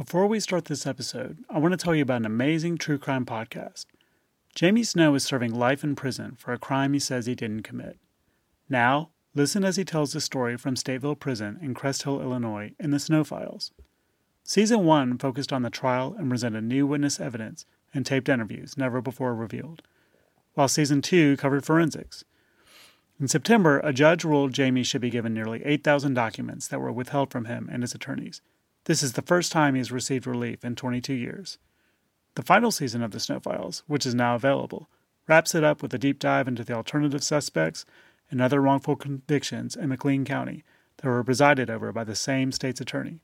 Before we start this episode, I want to tell you about an amazing true crime podcast. Jamie Snow is serving life in prison for a crime he says he didn't commit. Now, listen as he tells the story from Stateville Prison in Crest Hill, Illinois, in the Snow Files. Season 1 focused on the trial and presented new witness evidence and taped interviews never before revealed, while Season 2 covered forensics. In September, a judge ruled Jamie should be given nearly 8,000 documents that were withheld from him and his attorneys. This is the first time he has received relief in 22 years. The final season of The Snow Files, which is now available, wraps it up with a deep dive into the alternative suspects and other wrongful convictions in McLean County that were presided over by the same state's attorney.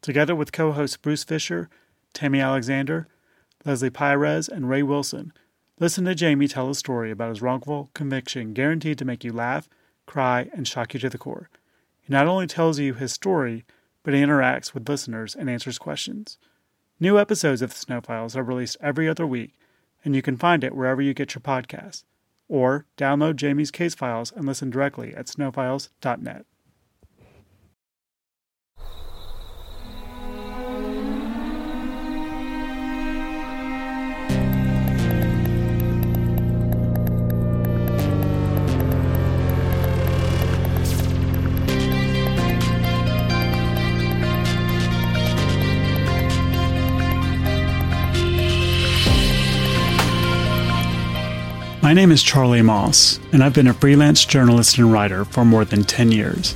Together with co hosts Bruce Fisher, Tammy Alexander, Leslie Pires, and Ray Wilson, listen to Jamie tell a story about his wrongful conviction guaranteed to make you laugh, cry, and shock you to the core. He not only tells you his story, but interacts with listeners and answers questions. New episodes of the Snow Files are released every other week, and you can find it wherever you get your podcasts. Or download Jamie's case files and listen directly at snowfiles.net. My name is Charlie Moss, and I've been a freelance journalist and writer for more than 10 years.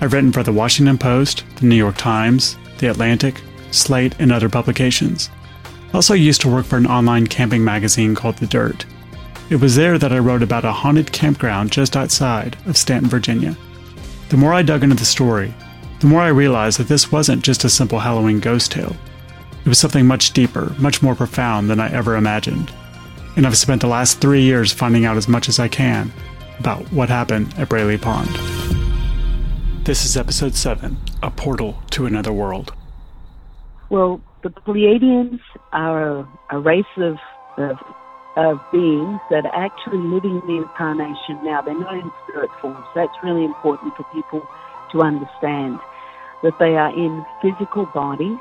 I've written for the Washington Post, the New York Times, the Atlantic, Slate, and other publications. I also used to work for an online camping magazine called The Dirt. It was there that I wrote about a haunted campground just outside of Staunton, Virginia. The more I dug into the story, the more I realized that this wasn't just a simple Halloween ghost tale. It was something much deeper, much more profound than I ever imagined and I've spent the last three years finding out as much as I can about what happened at Braley Pond. This is episode 7 A Portal to Another World. Well, the Pleiadians are a, race of, of, of, beings that are actually living the incarnation now. They're not in spirit forms. That's really important for people to understand that they are in physical bodies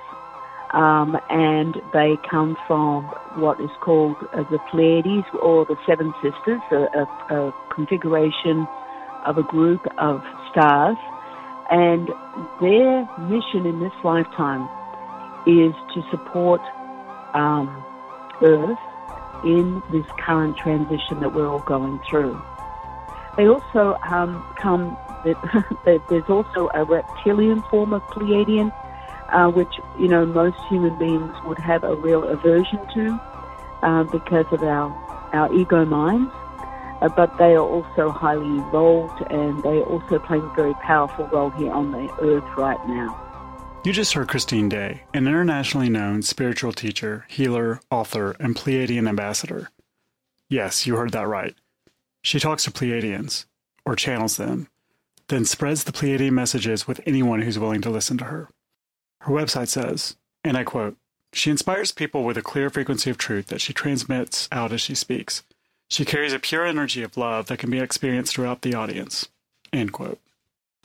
um, and they come from what is called uh, the Pleiades or the Seven Sisters, a, a, a, configuration of a group of stars. And their mission in this lifetime is to support um, Earth in this current transition that we're all going through. They also um, come, there's also a reptilian form of Pleiadian uh, which you know most human beings would have a real aversion to uh, because of our our ego minds. Uh, but they are also highly evolved, and they are also playing a very powerful role here on the earth right now. You just heard Christine Day, an internationally known spiritual teacher, healer, author, and Pleiadian ambassador. Yes, you heard that right. She talks to Pleiadians, or channels them, then spreads the Pleiadian messages with anyone who's willing to listen to her. Her website says, and I quote, she inspires people with a clear frequency of truth that she transmits out as she speaks. She carries a pure energy of love that can be experienced throughout the audience. End quote.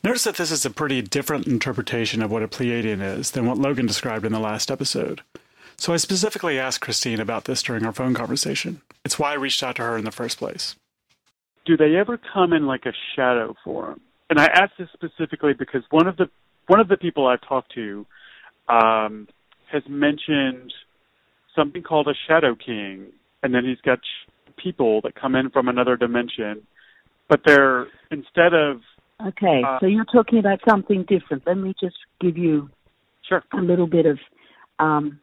Notice that this is a pretty different interpretation of what a Pleiadian is than what Logan described in the last episode. So I specifically asked Christine about this during our phone conversation. It's why I reached out to her in the first place. Do they ever come in like a shadow form? And I asked this specifically because one of the one of the people I've talked to um, has mentioned something called a Shadow King, and then he's got people that come in from another dimension, but they're instead of Okay, uh, so you're talking about something different. Let me just give you sure. a little bit of um,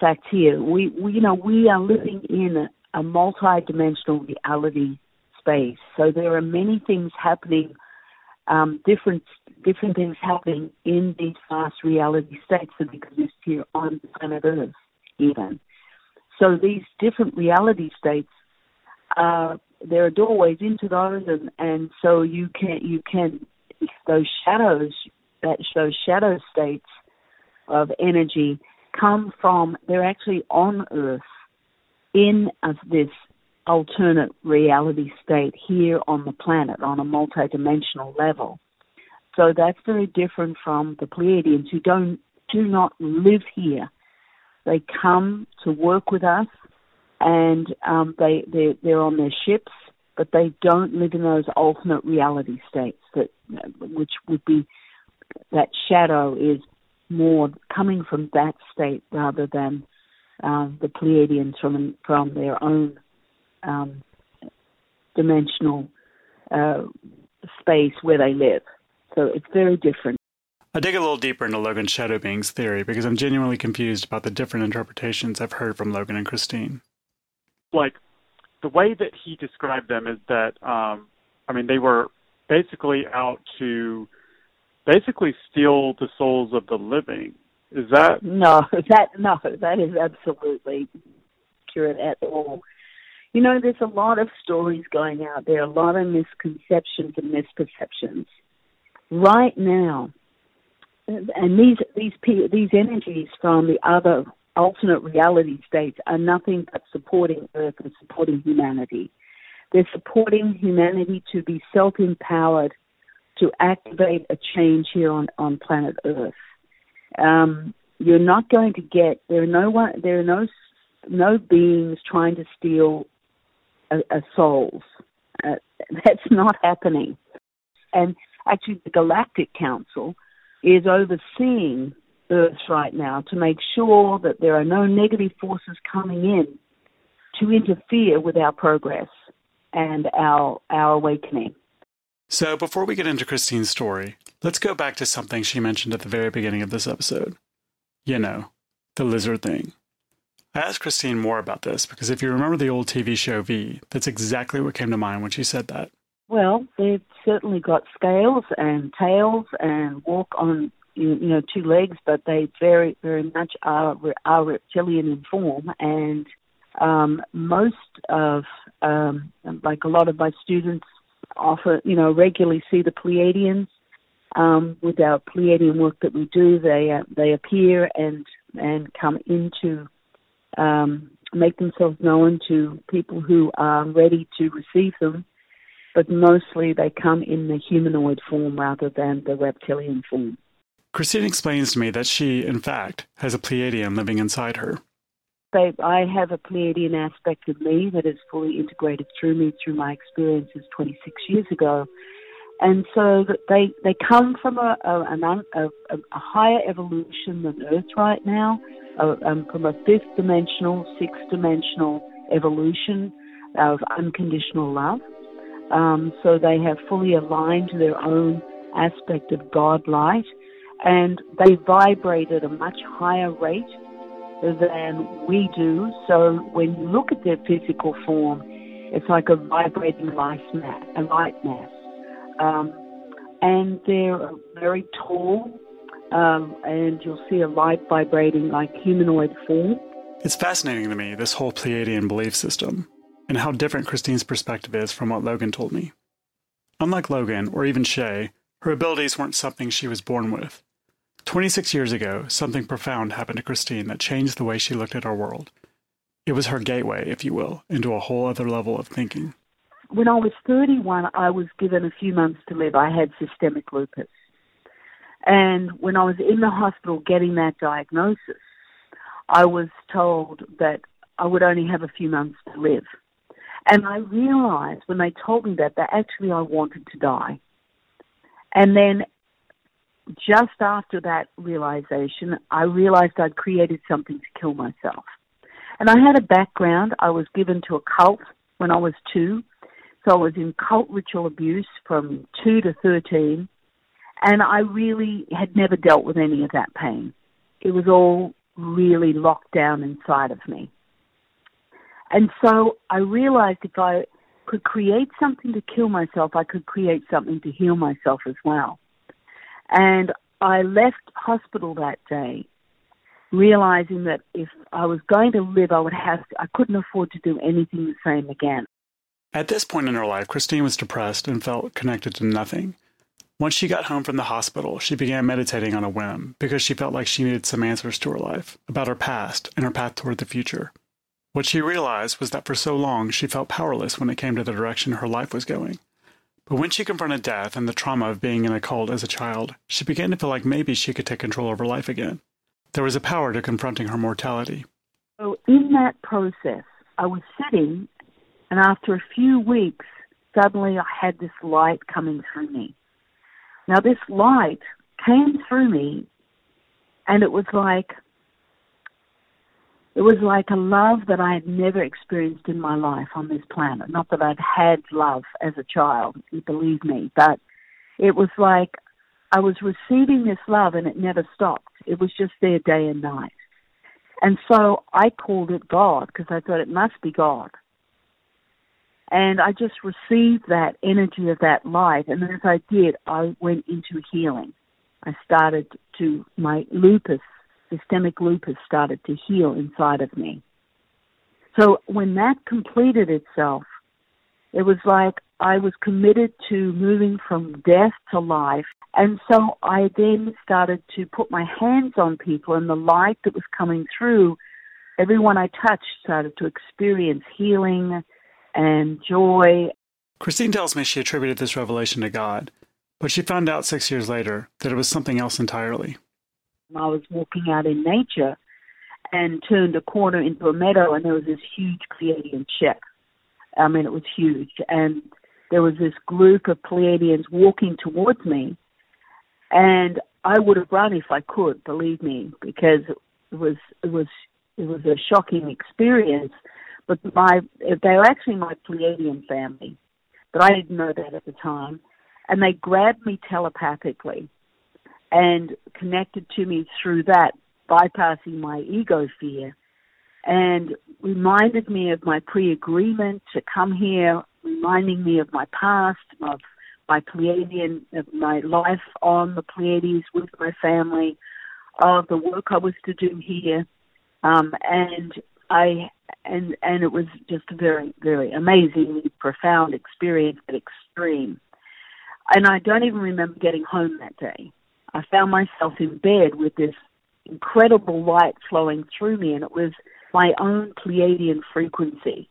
fact here. We, we, you know, we are living in a, a multi-dimensional reality space. So there are many things happening um, different different things happening in these vast reality states that exist here on planet Earth, even. So these different reality states, uh, there are doorways into those, and, and so you can you can those shadows that those shadow states of energy come from they're actually on Earth in uh, this alternate reality state here on the planet on a multidimensional level. So that's very different from the Pleiadians who don't do not live here. They come to work with us, and um, they they're, they're on their ships, but they don't live in those alternate reality states that which would be that shadow is more coming from that state rather than uh, the Pleiadians from from their own um, dimensional uh, space where they live. So it's very different. I dig a little deeper into Logan's shadow beings theory because I'm genuinely confused about the different interpretations I've heard from Logan and Christine. Like the way that he described them is that um, I mean they were basically out to basically steal the souls of the living. Is that no? That no, that is absolutely accurate at all. You know, there's a lot of stories going out there, a lot of misconceptions and misperceptions. Right now, and these these these energies from the other alternate reality states are nothing but supporting Earth and supporting humanity. They're supporting humanity to be self-empowered to activate a change here on, on planet Earth. Um, you're not going to get there are no one there are no no beings trying to steal a, souls. Uh, that's not happening. And actually, the Galactic Council is overseeing Earth right now to make sure that there are no negative forces coming in to interfere with our progress and our our awakening. So, before we get into Christine's story, let's go back to something she mentioned at the very beginning of this episode. You know, the lizard thing. I asked Christine more about this because if you remember the old TV show V, that's exactly what came to mind when she said that. Well, they've certainly got scales and tails and walk on you know two legs, but they very very much are are reptilian in form. And um, most of um, like a lot of my students often you know regularly see the Pleiadians. Um, with our Pleiadian work that we do, they uh, they appear and and come into um, make themselves known to people who are ready to receive them but mostly they come in the humanoid form rather than the reptilian form. Christine explains to me that she, in fact, has a Pleiadian living inside her. I have a Pleiadian aspect of me that is fully integrated through me through my experiences 26 years ago. And so they they come from a, a, a, a higher evolution than Earth right now, um, from a fifth dimensional, sixth dimensional evolution of unconditional love. Um, so they have fully aligned to their own aspect of God light, and they vibrate at a much higher rate than we do. So when you look at their physical form, it's like a vibrating light mass, a light mass. Um, and they're very tall, um, and you'll see a light vibrating like humanoid form. It's fascinating to me, this whole Pleiadian belief system and how different Christine's perspective is from what Logan told me. Unlike Logan, or even Shay, her abilities weren't something she was born with. 26 years ago, something profound happened to Christine that changed the way she looked at our world. It was her gateway, if you will, into a whole other level of thinking. When I was 31, I was given a few months to live. I had systemic lupus. And when I was in the hospital getting that diagnosis, I was told that I would only have a few months to live. And I realized when they told me that, that actually I wanted to die. And then just after that realization, I realized I'd created something to kill myself. And I had a background. I was given to a cult when I was two. So I was in cult ritual abuse from two to 13. And I really had never dealt with any of that pain. It was all really locked down inside of me. And so I realized if I could create something to kill myself, I could create something to heal myself as well. And I left hospital that day realizing that if I was going to live, I would have to, I couldn't afford to do anything the same again. At this point in her life, Christine was depressed and felt connected to nothing. Once she got home from the hospital, she began meditating on a whim because she felt like she needed some answers to her life about her past and her path toward the future. What she realized was that for so long she felt powerless when it came to the direction her life was going. But when she confronted death and the trauma of being in a cult as a child, she began to feel like maybe she could take control of her life again. There was a power to confronting her mortality. So, in that process, I was sitting, and after a few weeks, suddenly I had this light coming through me. Now, this light came through me, and it was like it was like a love that I had never experienced in my life on this planet. Not that I'd had love as a child, believe me, but it was like I was receiving this love and it never stopped. It was just there day and night. And so I called it God because I thought it must be God. And I just received that energy of that light. And as I did, I went into healing. I started to, my lupus systemic lupus started to heal inside of me. So when that completed itself, it was like I was committed to moving from death to life. And so I then started to put my hands on people, and the light that was coming through, everyone I touched started to experience healing and joy. Christine tells me she attributed this revelation to God, but she found out six years later that it was something else entirely. I was walking out in nature and turned a corner into a meadow, and there was this huge Pleiadian ship. I mean, it was huge, and there was this group of Pleiadians walking towards me, and I would have run if I could, believe me, because it was it was it was a shocking experience. But my they were actually my Pleiadian family, but I didn't know that at the time, and they grabbed me telepathically and connected to me through that, bypassing my ego fear, and reminded me of my pre agreement to come here, reminding me of my past, of my Pleiadian, of my life on the Pleiades with my family, of the work I was to do here. Um, and I and and it was just a very very amazingly profound experience at extreme. And I don't even remember getting home that day. I found myself in bed with this incredible light flowing through me, and it was my own Pleiadian frequency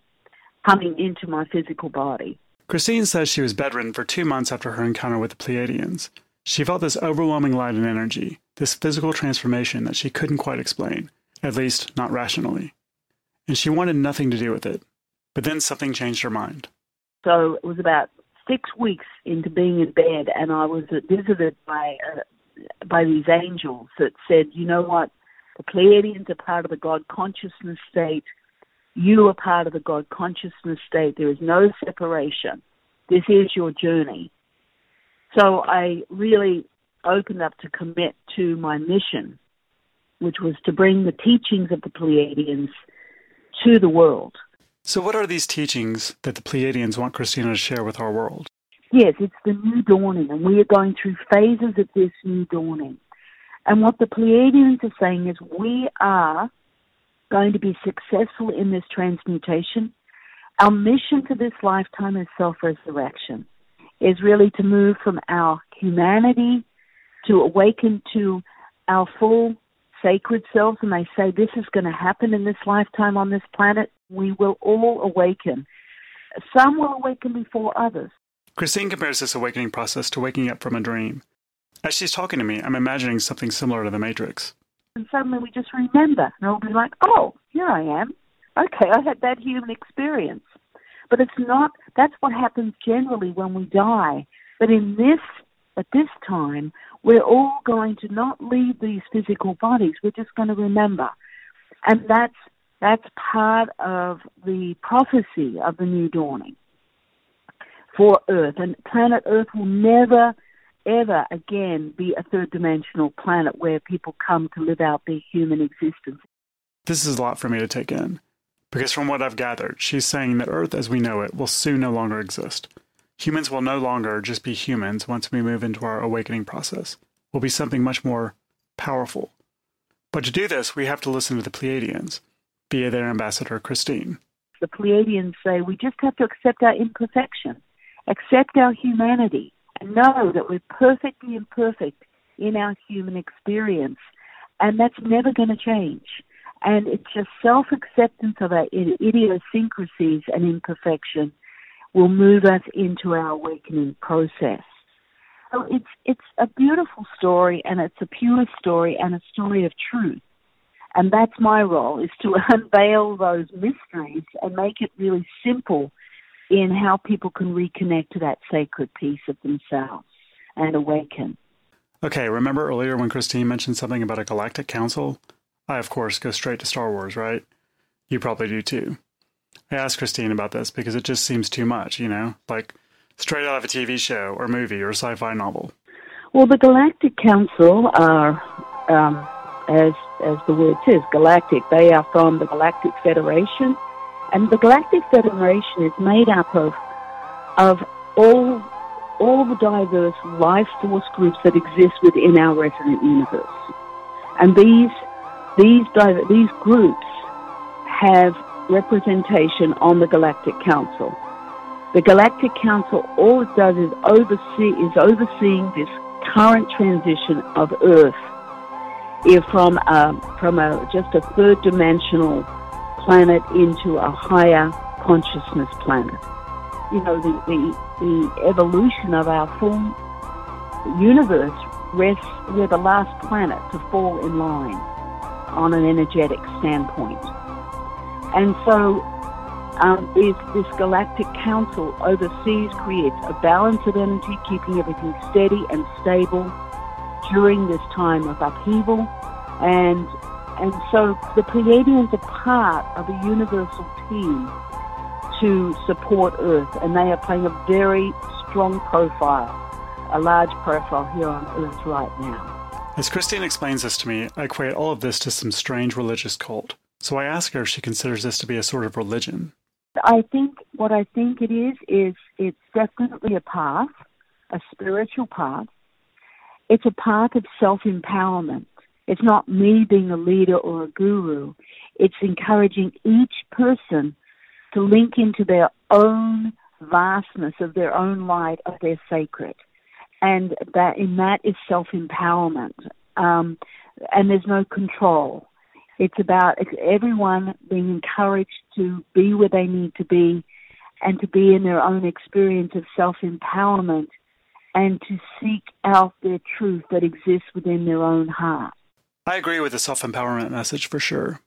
coming into my physical body. Christine says she was bedridden for two months after her encounter with the Pleiadians. She felt this overwhelming light and energy, this physical transformation that she couldn't quite explain, at least not rationally. And she wanted nothing to do with it. But then something changed her mind. So it was about six weeks into being in bed, and I was visited by a, by these angels that said, you know what, the Pleiadians are part of the God consciousness state. You are part of the God consciousness state. There is no separation. This is your journey. So I really opened up to commit to my mission, which was to bring the teachings of the Pleiadians to the world. So, what are these teachings that the Pleiadians want Christina to share with our world? Yes, it's the new dawning, and we are going through phases of this new dawning. And what the Pleiadians are saying is we are going to be successful in this transmutation. Our mission to this lifetime is self resurrection, is really to move from our humanity to awaken to our full sacred selves. And they say this is going to happen in this lifetime on this planet. We will all awaken. Some will awaken before others. Christine compares this awakening process to waking up from a dream. As she's talking to me, I'm imagining something similar to the Matrix. And suddenly we just remember, and we'll be like, oh, here I am. Okay, I had that human experience. But it's not, that's what happens generally when we die. But in this, at this time, we're all going to not leave these physical bodies. We're just going to remember. And that's, that's part of the prophecy of the new dawning for Earth. And planet Earth will never, ever again be a third dimensional planet where people come to live out their human existence. This is a lot for me to take in. Because from what I've gathered, she's saying that Earth as we know it will soon no longer exist. Humans will no longer just be humans once we move into our awakening process. We'll be something much more powerful. But to do this, we have to listen to the Pleiadians, via their ambassador, Christine. The Pleiadians say we just have to accept our imperfection accept our humanity and know that we're perfectly imperfect in our human experience. And that's never going to change. And it's just self acceptance of our idiosyncrasies and imperfection will move us into our awakening process. So it's it's a beautiful story and it's a pure story and a story of truth. And that's my role, is to unveil those mysteries and make it really simple in how people can reconnect to that sacred piece of themselves and awaken. Okay, remember earlier when Christine mentioned something about a galactic council? I, of course, go straight to Star Wars, right? You probably do too. I asked Christine about this because it just seems too much, you know? Like straight out of a TV show or movie or a sci fi novel. Well, the Galactic Council are, um, as, as the word says, galactic. They are from the Galactic Federation. And the Galactic Federation is made up of, of all all the diverse life force groups that exist within our resonant universe. And these these these groups have representation on the Galactic Council. The Galactic Council all it does is oversee is overseeing this current transition of Earth from a, from a just a third dimensional planet into a higher consciousness planet. You know the, the the evolution of our full universe rests, we're the last planet to fall in line on an energetic standpoint. And so um, is this galactic council oversees, creates a balance of energy, keeping everything steady and stable during this time of upheaval. And, and so the Pleiadians are part of a universal team to support Earth, and they are playing a very strong profile, a large profile here on Earth right now. As Christine explains this to me, I equate all of this to some strange religious cult. So I ask her if she considers this to be a sort of religion. I think what I think it is is it's definitely a path, a spiritual path. It's a path of self empowerment. It's not me being a leader or a guru. It's encouraging each person to link into their own vastness of their own light of their sacred. And that in that is self empowerment. Um, and there's no control. It's about everyone being encouraged to be where they need to be and to be in their own experience of self empowerment and to seek out their truth that exists within their own heart. I agree with the self empowerment message for sure.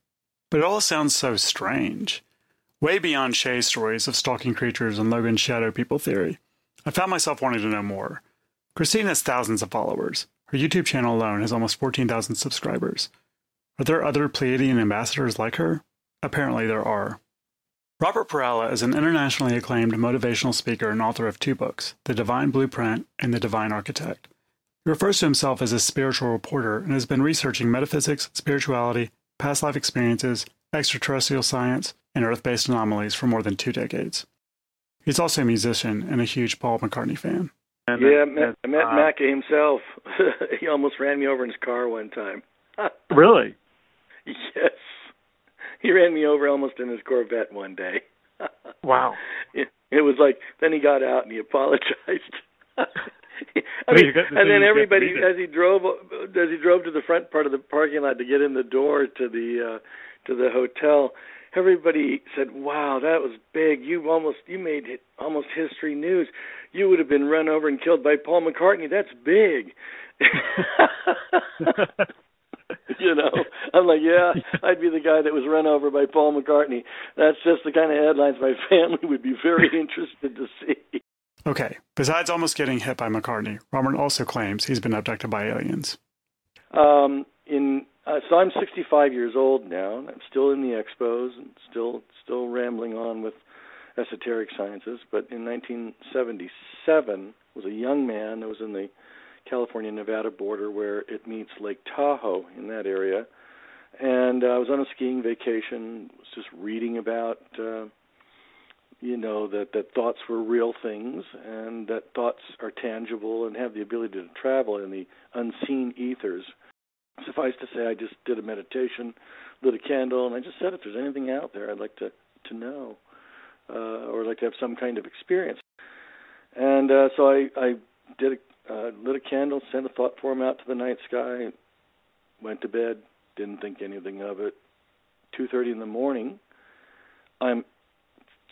But it all sounds so strange. Way beyond Shay's stories of stalking creatures and Logan's shadow people theory, I found myself wanting to know more. Christine has thousands of followers. Her YouTube channel alone has almost 14,000 subscribers. Are there other Pleiadian ambassadors like her? Apparently there are. Robert Perala is an internationally acclaimed motivational speaker and author of two books, The Divine Blueprint and The Divine Architect. He refers to himself as a spiritual reporter and has been researching metaphysics, spirituality, past life experiences, extraterrestrial science, and Earth based anomalies for more than two decades. He's also a musician and a huge Paul McCartney fan. Yeah, I met uh, Macca himself. he almost ran me over in his car one time. really? Yes. He ran me over almost in his Corvette one day. wow. It, it was like then he got out and he apologized. I mean, and then everybody, as he drove, as he drove to the front part of the parking lot to get in the door to the uh, to the hotel, everybody said, "Wow, that was big. You almost you made it almost history news. You would have been run over and killed by Paul McCartney. That's big." you know, I'm like, yeah, I'd be the guy that was run over by Paul McCartney. That's just the kind of headlines my family would be very interested to see. Okay. Besides almost getting hit by McCartney, Robert also claims he's been abducted by aliens. Um, in uh, so I'm 65 years old now, and I'm still in the expos and still still rambling on with esoteric sciences. But in 1977, was a young man that was in the California-Nevada border where it meets Lake Tahoe in that area, and uh, I was on a skiing vacation. Was just reading about. Uh, you know that that thoughts were real things and that thoughts are tangible and have the ability to travel in the unseen ethers suffice to say, I just did a meditation, lit a candle, and I just said, if there's anything out there, I'd like to to know, uh, or I'd like to have some kind of experience. And uh, so I I did a, uh, lit a candle, sent a thought form out to the night sky, went to bed, didn't think anything of it. Two thirty in the morning, I'm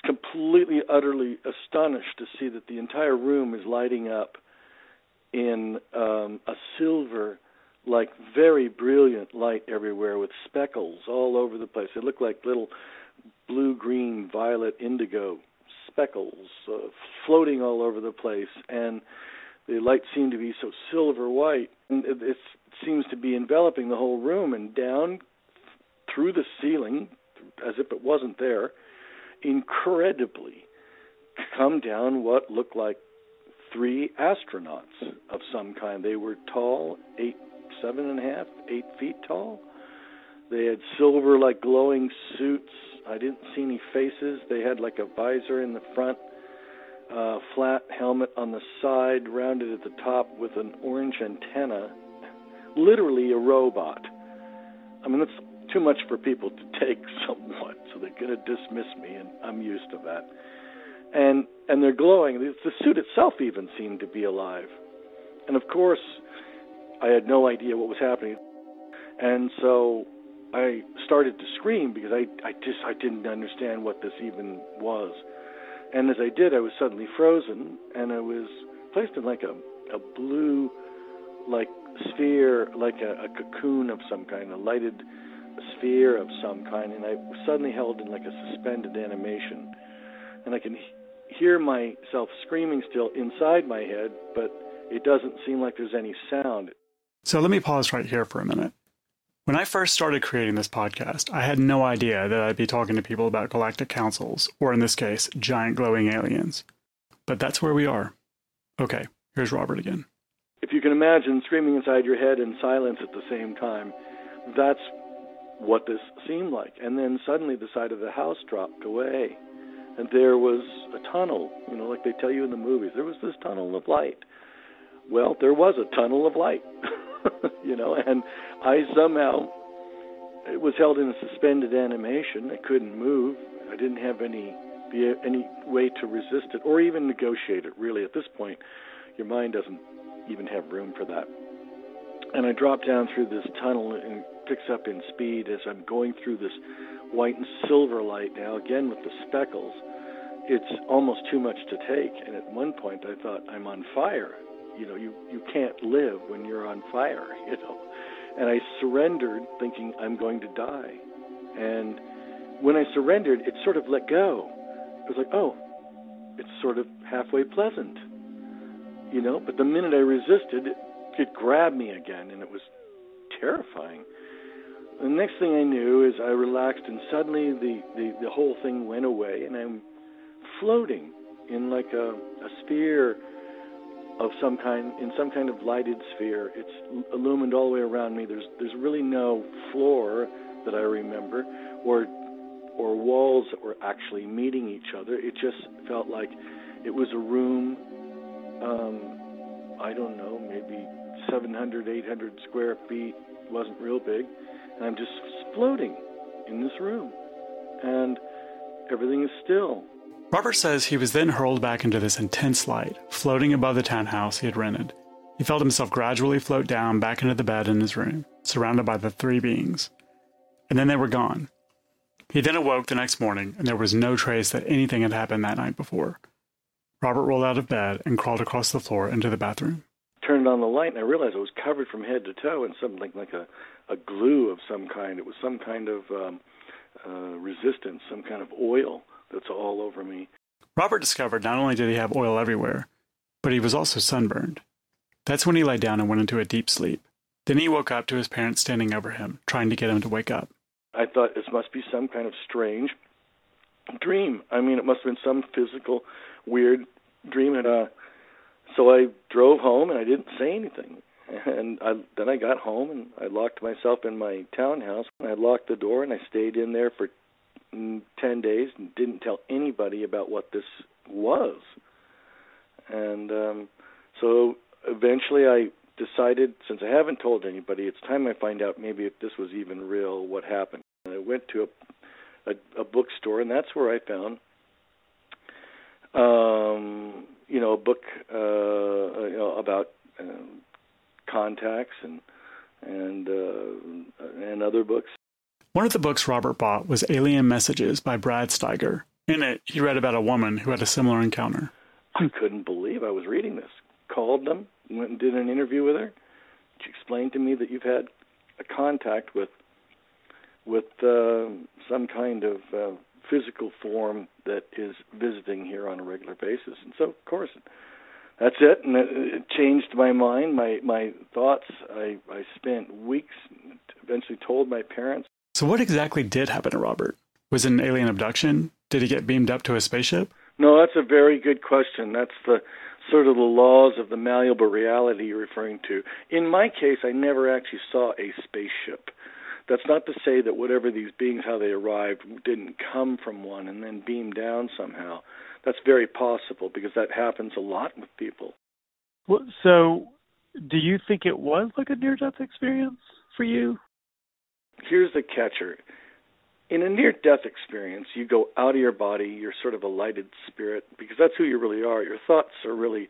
completely, utterly astonished to see that the entire room is lighting up in um, a silver like very brilliant light everywhere with speckles all over the place. It looked like little blue, green, violet, indigo speckles uh, floating all over the place, and the light seemed to be so silver white. And it, it seems to be enveloping the whole room and down through the ceiling, as if it wasn't there, incredibly come down what looked like three astronauts of some kind. They were tall, eight, seven and a half, eight feet tall. They had silver, like glowing suits. I didn't see any faces. They had like a visor in the front, uh, flat helmet on the side, rounded at the top with an orange antenna. Literally a robot. I mean, that's too much for people to take somewhat, so they're going to dismiss me, and I'm used to that and and they're glowing. The suit itself even seemed to be alive, and of course, I had no idea what was happening, and so I started to scream because I I just I didn't understand what this even was, and as I did, I was suddenly frozen, and I was placed in like a a blue like sphere, like a, a cocoon of some kind, a lighted sphere of some kind, and I suddenly held in like a suspended animation and I can hear myself screaming still inside my head, but it doesn't seem like there's any sound. So let me pause right here for a minute. When I first started creating this podcast, I had no idea that I'd be talking to people about galactic councils, or in this case, giant glowing aliens. But that's where we are. Okay, here's Robert again. Imagine screaming inside your head in silence at the same time, that's what this seemed like. And then suddenly the side of the house dropped away and there was a tunnel, you know, like they tell you in the movies. There was this tunnel of light. Well, there was a tunnel of light, you know, and I somehow it was held in a suspended animation. I couldn't move. I didn't have any any way to resist it or even negotiate it. Really, at this point, your mind doesn't even have room for that. And I drop down through this tunnel and picks up in speed as I'm going through this white and silver light now, again with the speckles it's almost too much to take. And at one point, I thought, I'm on fire. You know, you you can't live when you're on fire. You know, and I surrendered, thinking I'm going to die. And when I surrendered, it sort of let go. It was like, oh, it's sort of halfway pleasant. You know, but the minute I resisted, it, grabbed me again, and it was terrifying. The next thing I knew is I relaxed, and suddenly the, the, the whole thing went away, and I'm floating in like a, a sphere of some kind, in some kind of lighted sphere. It's illumined all the way around me. There's there's really no floor that I remember, or or walls that were actually meeting each other. It just felt like it was a room. Um, I don't know, maybe 700, 800 square feet. Wasn't real big, and I'm just floating in this room, and everything is still. Robert says he was then hurled back into this intense light, floating above the townhouse he had rented. He felt himself gradually float down back into the bed in his room, surrounded by the three beings. And then they were gone. He then awoke the next morning, and there was no trace that anything had happened that night before. Robert rolled out of bed and crawled across the floor into the bathroom. Turned on the light, and I realized it was covered from head to toe in something like a, a glue of some kind. It was some kind of um, uh, resistance, some kind of oil that's all over me. Robert discovered not only did he have oil everywhere, but he was also sunburned. That's when he lay down and went into a deep sleep. Then he woke up to his parents standing over him, trying to get him to wake up. I thought this must be some kind of strange dream. I mean, it must have been some physical, weird dream. And uh, so I drove home and I didn't say anything. And I, then I got home and I locked myself in my townhouse. I locked the door and I stayed in there for 10 days and didn't tell anybody about what this was. And um, so eventually I decided, since I haven't told anybody, it's time I find out maybe if this was even real, what happened. And I went to a, a, a bookstore, and that's where I found, um, you know, a book uh, you know, about uh, contacts and and uh, and other books. One of the books Robert bought was Alien Messages by Brad Steiger. In it, he read about a woman who had a similar encounter. I couldn't believe I was reading this. Called them, went and did an interview with her, she explained to me that you've had a contact with with uh, some kind of uh, physical form that is visiting here on a regular basis. And so, of course, that's it. And it, it changed my mind, my my thoughts. I I spent weeks. Eventually, told my parents. So, what exactly did happen to Robert? Was it an alien abduction? Did he get beamed up to a spaceship? No, that's a very good question. That's the sort of the laws of the malleable reality you're referring to. In my case, I never actually saw a spaceship. That's not to say that whatever these beings, how they arrived, didn't come from one and then beam down somehow. That's very possible because that happens a lot with people. Well, so, do you think it was like a near-death experience for you? Here's the catcher. In a near death experience, you go out of your body, you're sort of a lighted spirit because that's who you really are. Your thoughts are really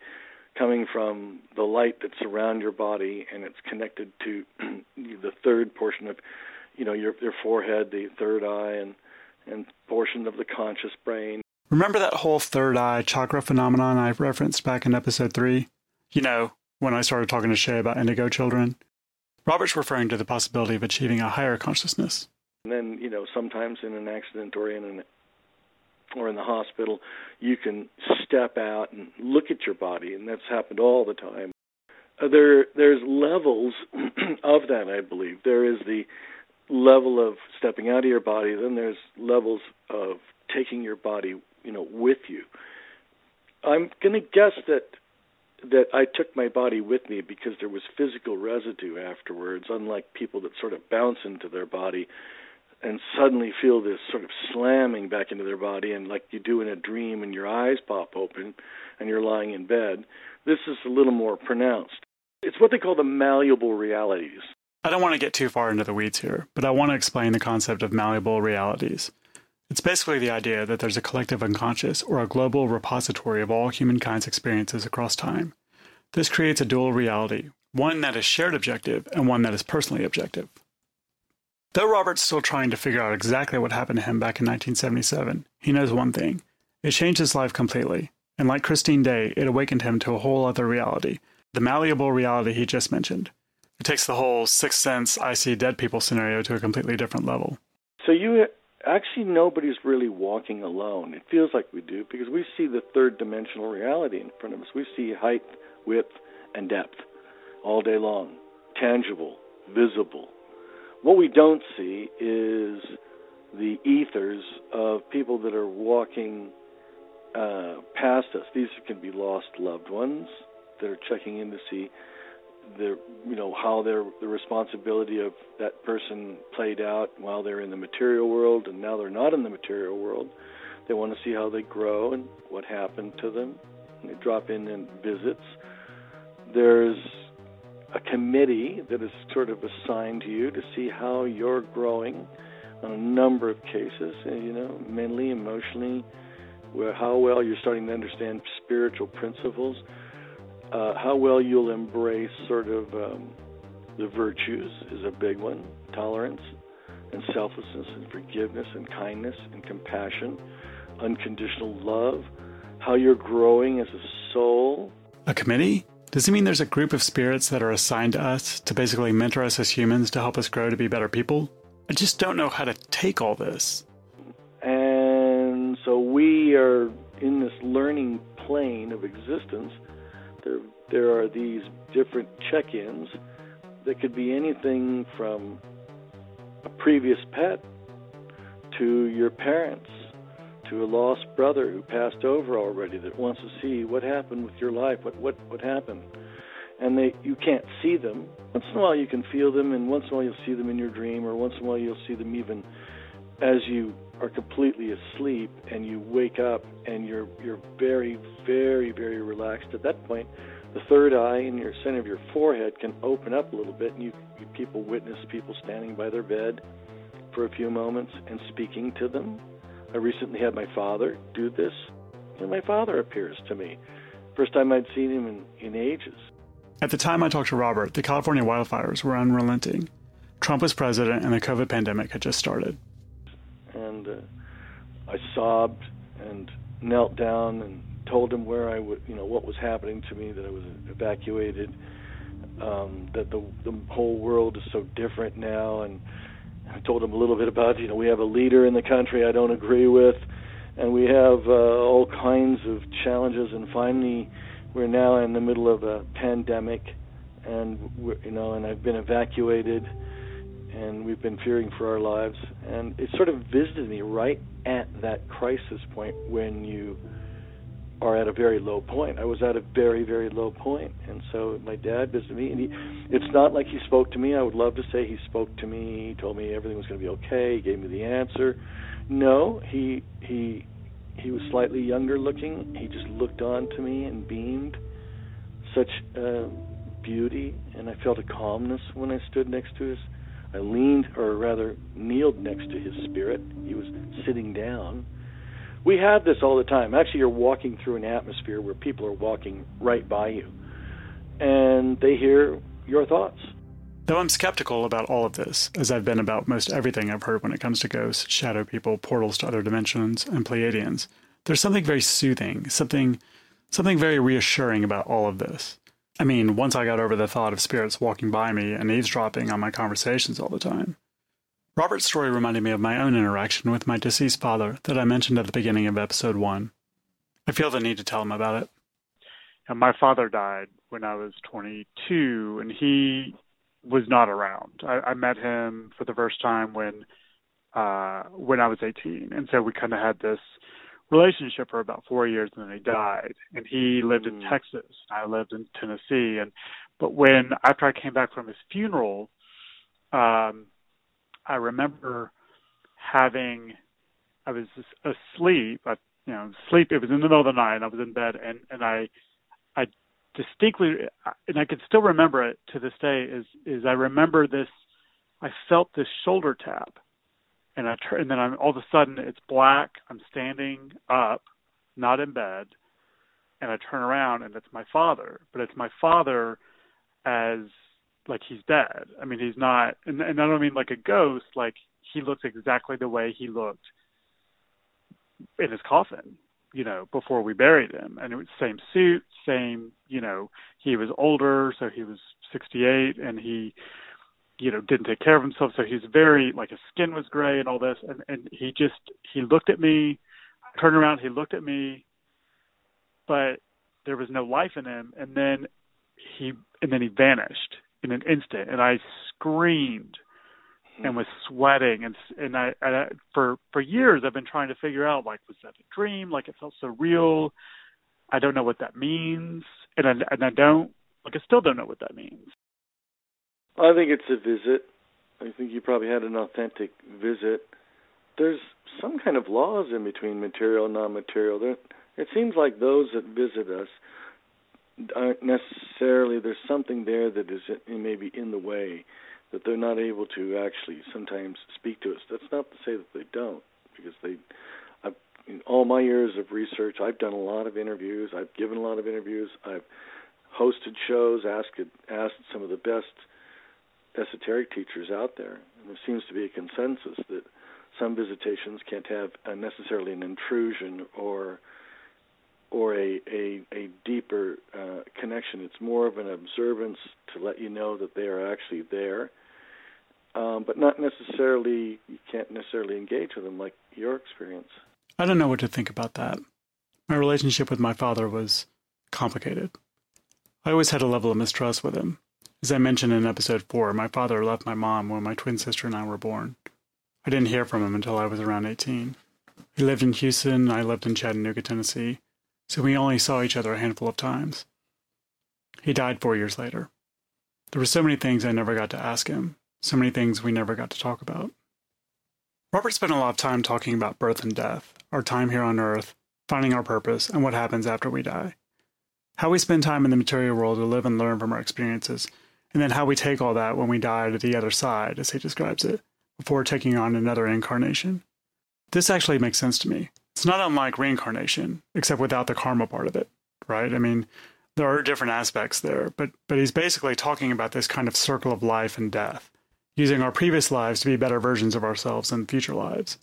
coming from the light that's around your body and it's connected to the third portion of you know your your forehead, the third eye, and and portion of the conscious brain. Remember that whole third eye chakra phenomenon I referenced back in episode three? You know, when I started talking to Shay about indigo children? Robert's referring to the possibility of achieving a higher consciousness. And then, you know, sometimes in an accident or in an or in the hospital, you can step out and look at your body, and that's happened all the time. Uh, there, there's levels of that, I believe. There is the level of stepping out of your body. Then there's levels of taking your body, you know, with you. I'm going to guess that that I took my body with me because there was physical residue afterwards, unlike people that sort of bounce into their body and suddenly feel this sort of slamming back into their body and like you do in a dream and your eyes pop open and you're lying in bed. This is a little more pronounced. It's what they call the malleable realities. I don't want to get too far into the weeds here, but I want to explain the concept of malleable realities. It's basically the idea that there's a collective unconscious or a global repository of all humankind's experiences across time. This creates a dual reality, one that is shared objective and one that is personally objective. Though Robert's still trying to figure out exactly what happened to him back in 1977, he knows one thing. It changed his life completely, and like Christine Day, it awakened him to a whole other reality, the malleable reality he just mentioned. It takes the whole sixth sense, I see dead people scenario to a completely different level. So you actually nobody's really walking alone. It feels like we do because we see the third dimensional reality in front of us. We see height, width, and depth all day long, tangible, visible. What we don't see is the ethers of people that are walking uh, past us. These can be lost loved ones that are checking in to see the you know how their the responsibility of that person played out while they're in the material world and now they're not in the material world. They want to see how they grow and what happened to them. They drop in and visits. There's a committee that is sort of assigned to you to see how you're growing on a number of cases you know mentally emotionally where how well you're starting to understand spiritual principles uh, how well you'll embrace sort of um, the virtues is a big one tolerance and selflessness and forgiveness and kindness and compassion, unconditional love, how you're growing as a soul. A committee? Does it mean there's a group of spirits that are assigned to us to basically mentor us as humans to help us grow to be better people? I just don't know how to take all this. And so we are in this learning plane of existence there there are these different check-ins that could be anything from a previous pet to your parents to a lost brother who passed over already that wants to see what happened with your life what what what happened. And they you can't see them. Once in a while you can feel them and once in a while you'll see them in your dream or once in a while you'll see them even as you are completely asleep and you wake up and you're you're very very very relaxed. At that point the third eye in your center of your forehead can open up a little bit and you, you people witness people standing by their bed for a few moments and speaking to them i recently had my father do this and my father appears to me. First time i'd seen him in, in ages. At the time i talked to robert the california wildfires were unrelenting. Trump was president and the covid pandemic had just started. And uh, I sobbed and knelt down and told him where I would, you know, what was happening to me, that I was evacuated. um, that the the whole world is so different now, and I told him a little bit about you know we have a leader in the country I don't agree with, and we have uh, all kinds of challenges, and finally we're now in the middle of a pandemic, and we're, you know and I've been evacuated, and we've been fearing for our lives, and it sort of visited me right at that crisis point when you are at a very low point. I was at a very, very low point, and so my dad visited me, and he, it's not like he spoke to me. I would love to say he spoke to me. He told me everything was going to be okay. He gave me the answer. No, he he he was slightly younger looking. He just looked on to me and beamed such uh, beauty, and I felt a calmness when I stood next to his. I leaned, or rather, kneeled next to his spirit. He was sitting down we have this all the time. Actually, you're walking through an atmosphere where people are walking right by you, and they hear your thoughts. Though I'm skeptical about all of this, as I've been about most everything I've heard when it comes to ghosts, shadow people, portals to other dimensions, and Pleiadians, there's something very soothing, something something very reassuring about all of this. I mean, once I got over the thought of spirits walking by me and eavesdropping on my conversations all the time, Robert's story reminded me of my own interaction with my deceased father that I mentioned at the beginning of episode one. I feel the need to tell him about it. And my father died when I was 22, and he was not around. I, I met him for the first time when uh, when I was 18, and so we kind of had this relationship for about four years, and then he died. And he lived in mm. Texas. I lived in Tennessee, and but when after I came back from his funeral, um, I remember having I was asleep. I, you know, sleep. It was in the middle of the night. I was in bed, and and I, I distinctly, and I can still remember it to this day. Is is I remember this. I felt this shoulder tap, and I turn, and then I'm all of a sudden it's black. I'm standing up, not in bed, and I turn around and it's my father. But it's my father as like he's dead. I mean, he's not, and, and I don't mean like a ghost. Like he looks exactly the way he looked in his coffin, you know, before we buried him. And it was same suit, same, you know, he was older, so he was 68, and he, you know, didn't take care of himself, so he's very like his skin was gray and all this, and and he just he looked at me, turned around, he looked at me, but there was no life in him, and then he and then he vanished in an instant, and I screamed hmm. and was sweating and and I, and I for for years I've been trying to figure out like was that a dream? Like it felt so real. I don't know what that means and I, and I don't like I still don't know what that means. I think it's a visit. I think you probably had an authentic visit. There's some kind of laws in between material and non-material. There it seems like those that visit us aren't necessarily there's something there that is maybe in the way that they're not able to actually sometimes speak to us. That's not to say that they don't, because they. I've, in all my years of research, I've done a lot of interviews. I've given a lot of interviews. I've hosted shows, asked asked some of the best esoteric teachers out there, and there seems to be a consensus that some visitations can't have necessarily an intrusion or or a a, a deeper uh, connection. It's more of an observance to let you know that they are actually there, um, but not necessarily. You can't necessarily engage with them like your experience. I don't know what to think about that. My relationship with my father was complicated. I always had a level of mistrust with him. As I mentioned in episode 4, my father left my mom when my twin sister and I were born. I didn't hear from him until I was around 18. He lived in Houston, I lived in Chattanooga, Tennessee, so we only saw each other a handful of times. He died four years later. There were so many things I never got to ask him, so many things we never got to talk about. Robert spent a lot of time talking about birth and death, our time here on Earth, finding our purpose, and what happens after we die. How we spend time in the material world to live and learn from our experiences, and then how we take all that when we die to the other side, as he describes it, before taking on another incarnation. This actually makes sense to me. It's not unlike reincarnation, except without the karma part of it, right? I mean, there are different aspects there, but but he's basically talking about this kind of circle of life and death, using our previous lives to be better versions of ourselves in future lives.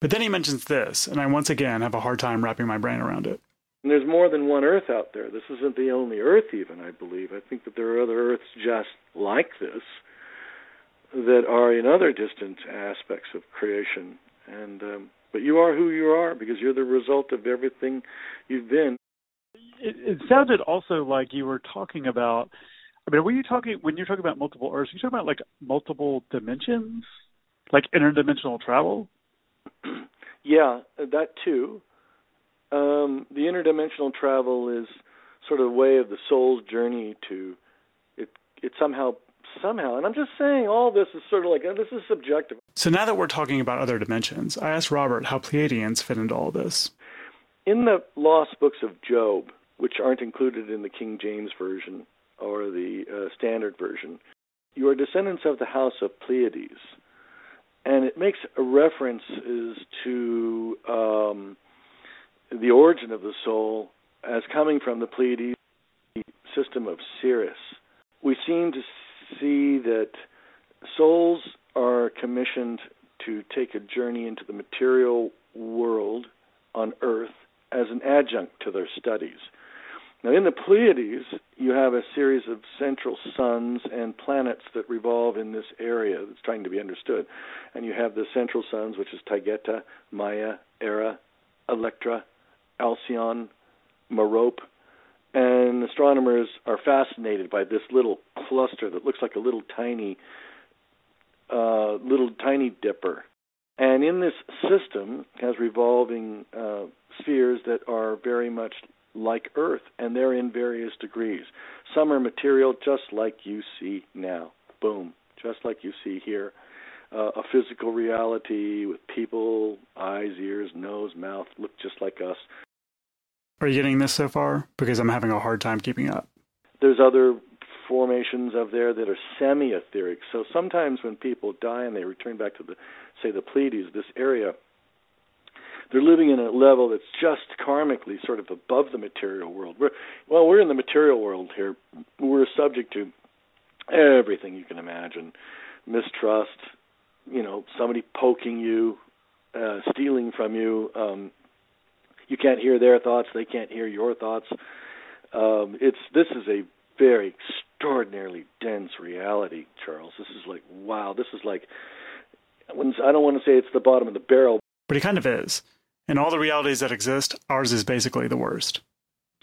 But then he mentions this, and I once again have a hard time wrapping my brain around it. And there's more than one Earth out there. This isn't the only Earth, even, I believe. I think that there are other Earths just like this that are in other distant aspects of creation. And um, but you are who you are because you're the result of everything you've been. It, it sounded also like you were talking about. I mean, were you talking when you're talking about multiple Earths? You talking about like multiple dimensions, like interdimensional travel? yeah, that too. Um, the interdimensional travel is sort of a way of the soul's journey to it. It somehow, somehow, and I'm just saying, all this is sort of like this is subjective. So now that we're talking about other dimensions, I asked Robert how Pleiadians fit into all this. In the lost books of Job, which aren't included in the King James version or the uh, standard version, you are descendants of the house of Pleiades, and it makes references to um, the origin of the soul as coming from the Pleiades system of Sirius. We seem to see that souls are commissioned to take a journey into the material world on Earth as an adjunct to their studies. Now, in the Pleiades, you have a series of central suns and planets that revolve in this area that's trying to be understood. And you have the central suns, which is Taygeta, Maia, Era, Electra, Alcyon, Merope, and astronomers are fascinated by this little cluster that looks like a little tiny, uh, little tiny dipper. And in this system has revolving uh, spheres that are very much like Earth, and they're in various degrees. Some are material, just like you see now. Boom, just like you see here. Uh, a physical reality with people, eyes, ears, nose, mouth, look just like us. Are you getting this so far? Because I'm having a hard time keeping up. There's other formations of there that are semi-etheric. So sometimes when people die and they return back to the, say, the Pleiades, this area, they're living in a level that's just karmically sort of above the material world. We're, well, we're in the material world here. We're subject to everything you can imagine, mistrust, you know, somebody poking you, uh, stealing from you, um, you can't hear their thoughts, they can't hear your thoughts. Um, it's this is a very extraordinarily dense reality, Charles. This is like wow. This is like I don't want to say it's the bottom of the barrel, but it kind of is. In all the realities that exist, ours is basically the worst.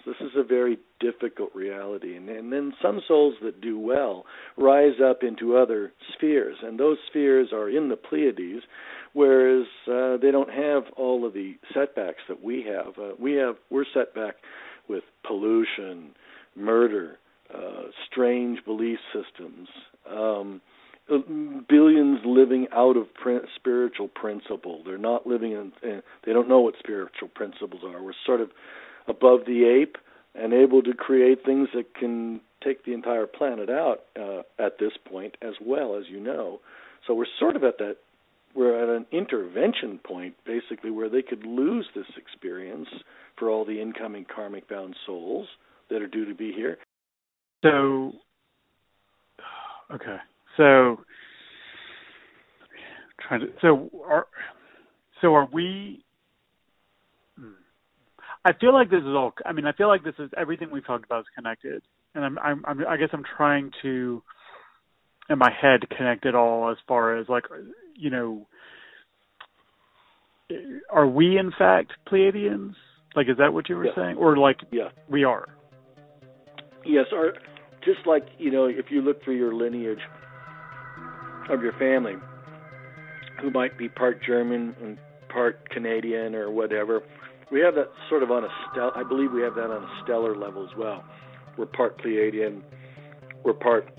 This is a very difficult reality, and, and then some souls that do well rise up into other spheres, and those spheres are in the Pleiades, whereas uh, they don't have all of the setbacks that we have. Uh, we have we're set back with pollution, murder, uh, strange belief systems, um, billions living out of prin- spiritual principle. They're not living in, in. They don't know what spiritual principles are. We're sort of above the ape and able to create things that can take the entire planet out uh, at this point as well as you know. So we're sort of at that we're at an intervention point basically where they could lose this experience for all the incoming karmic bound souls that are due to be here. So okay. So trying to so are so are we hmm. I feel like this is all I mean I feel like this is everything we've talked about is connected. And I'm I'm, I'm I guess I'm trying to in my head connect it all as far as like you know, are we in fact Pleiadians? Like, is that what you were yeah. saying, or like, yeah, we are? Yes, or just like you know, if you look through your lineage of your family, who might be part German and part Canadian or whatever, we have that sort of on a stel. I believe we have that on a stellar level as well. We're part Pleiadian. We're part.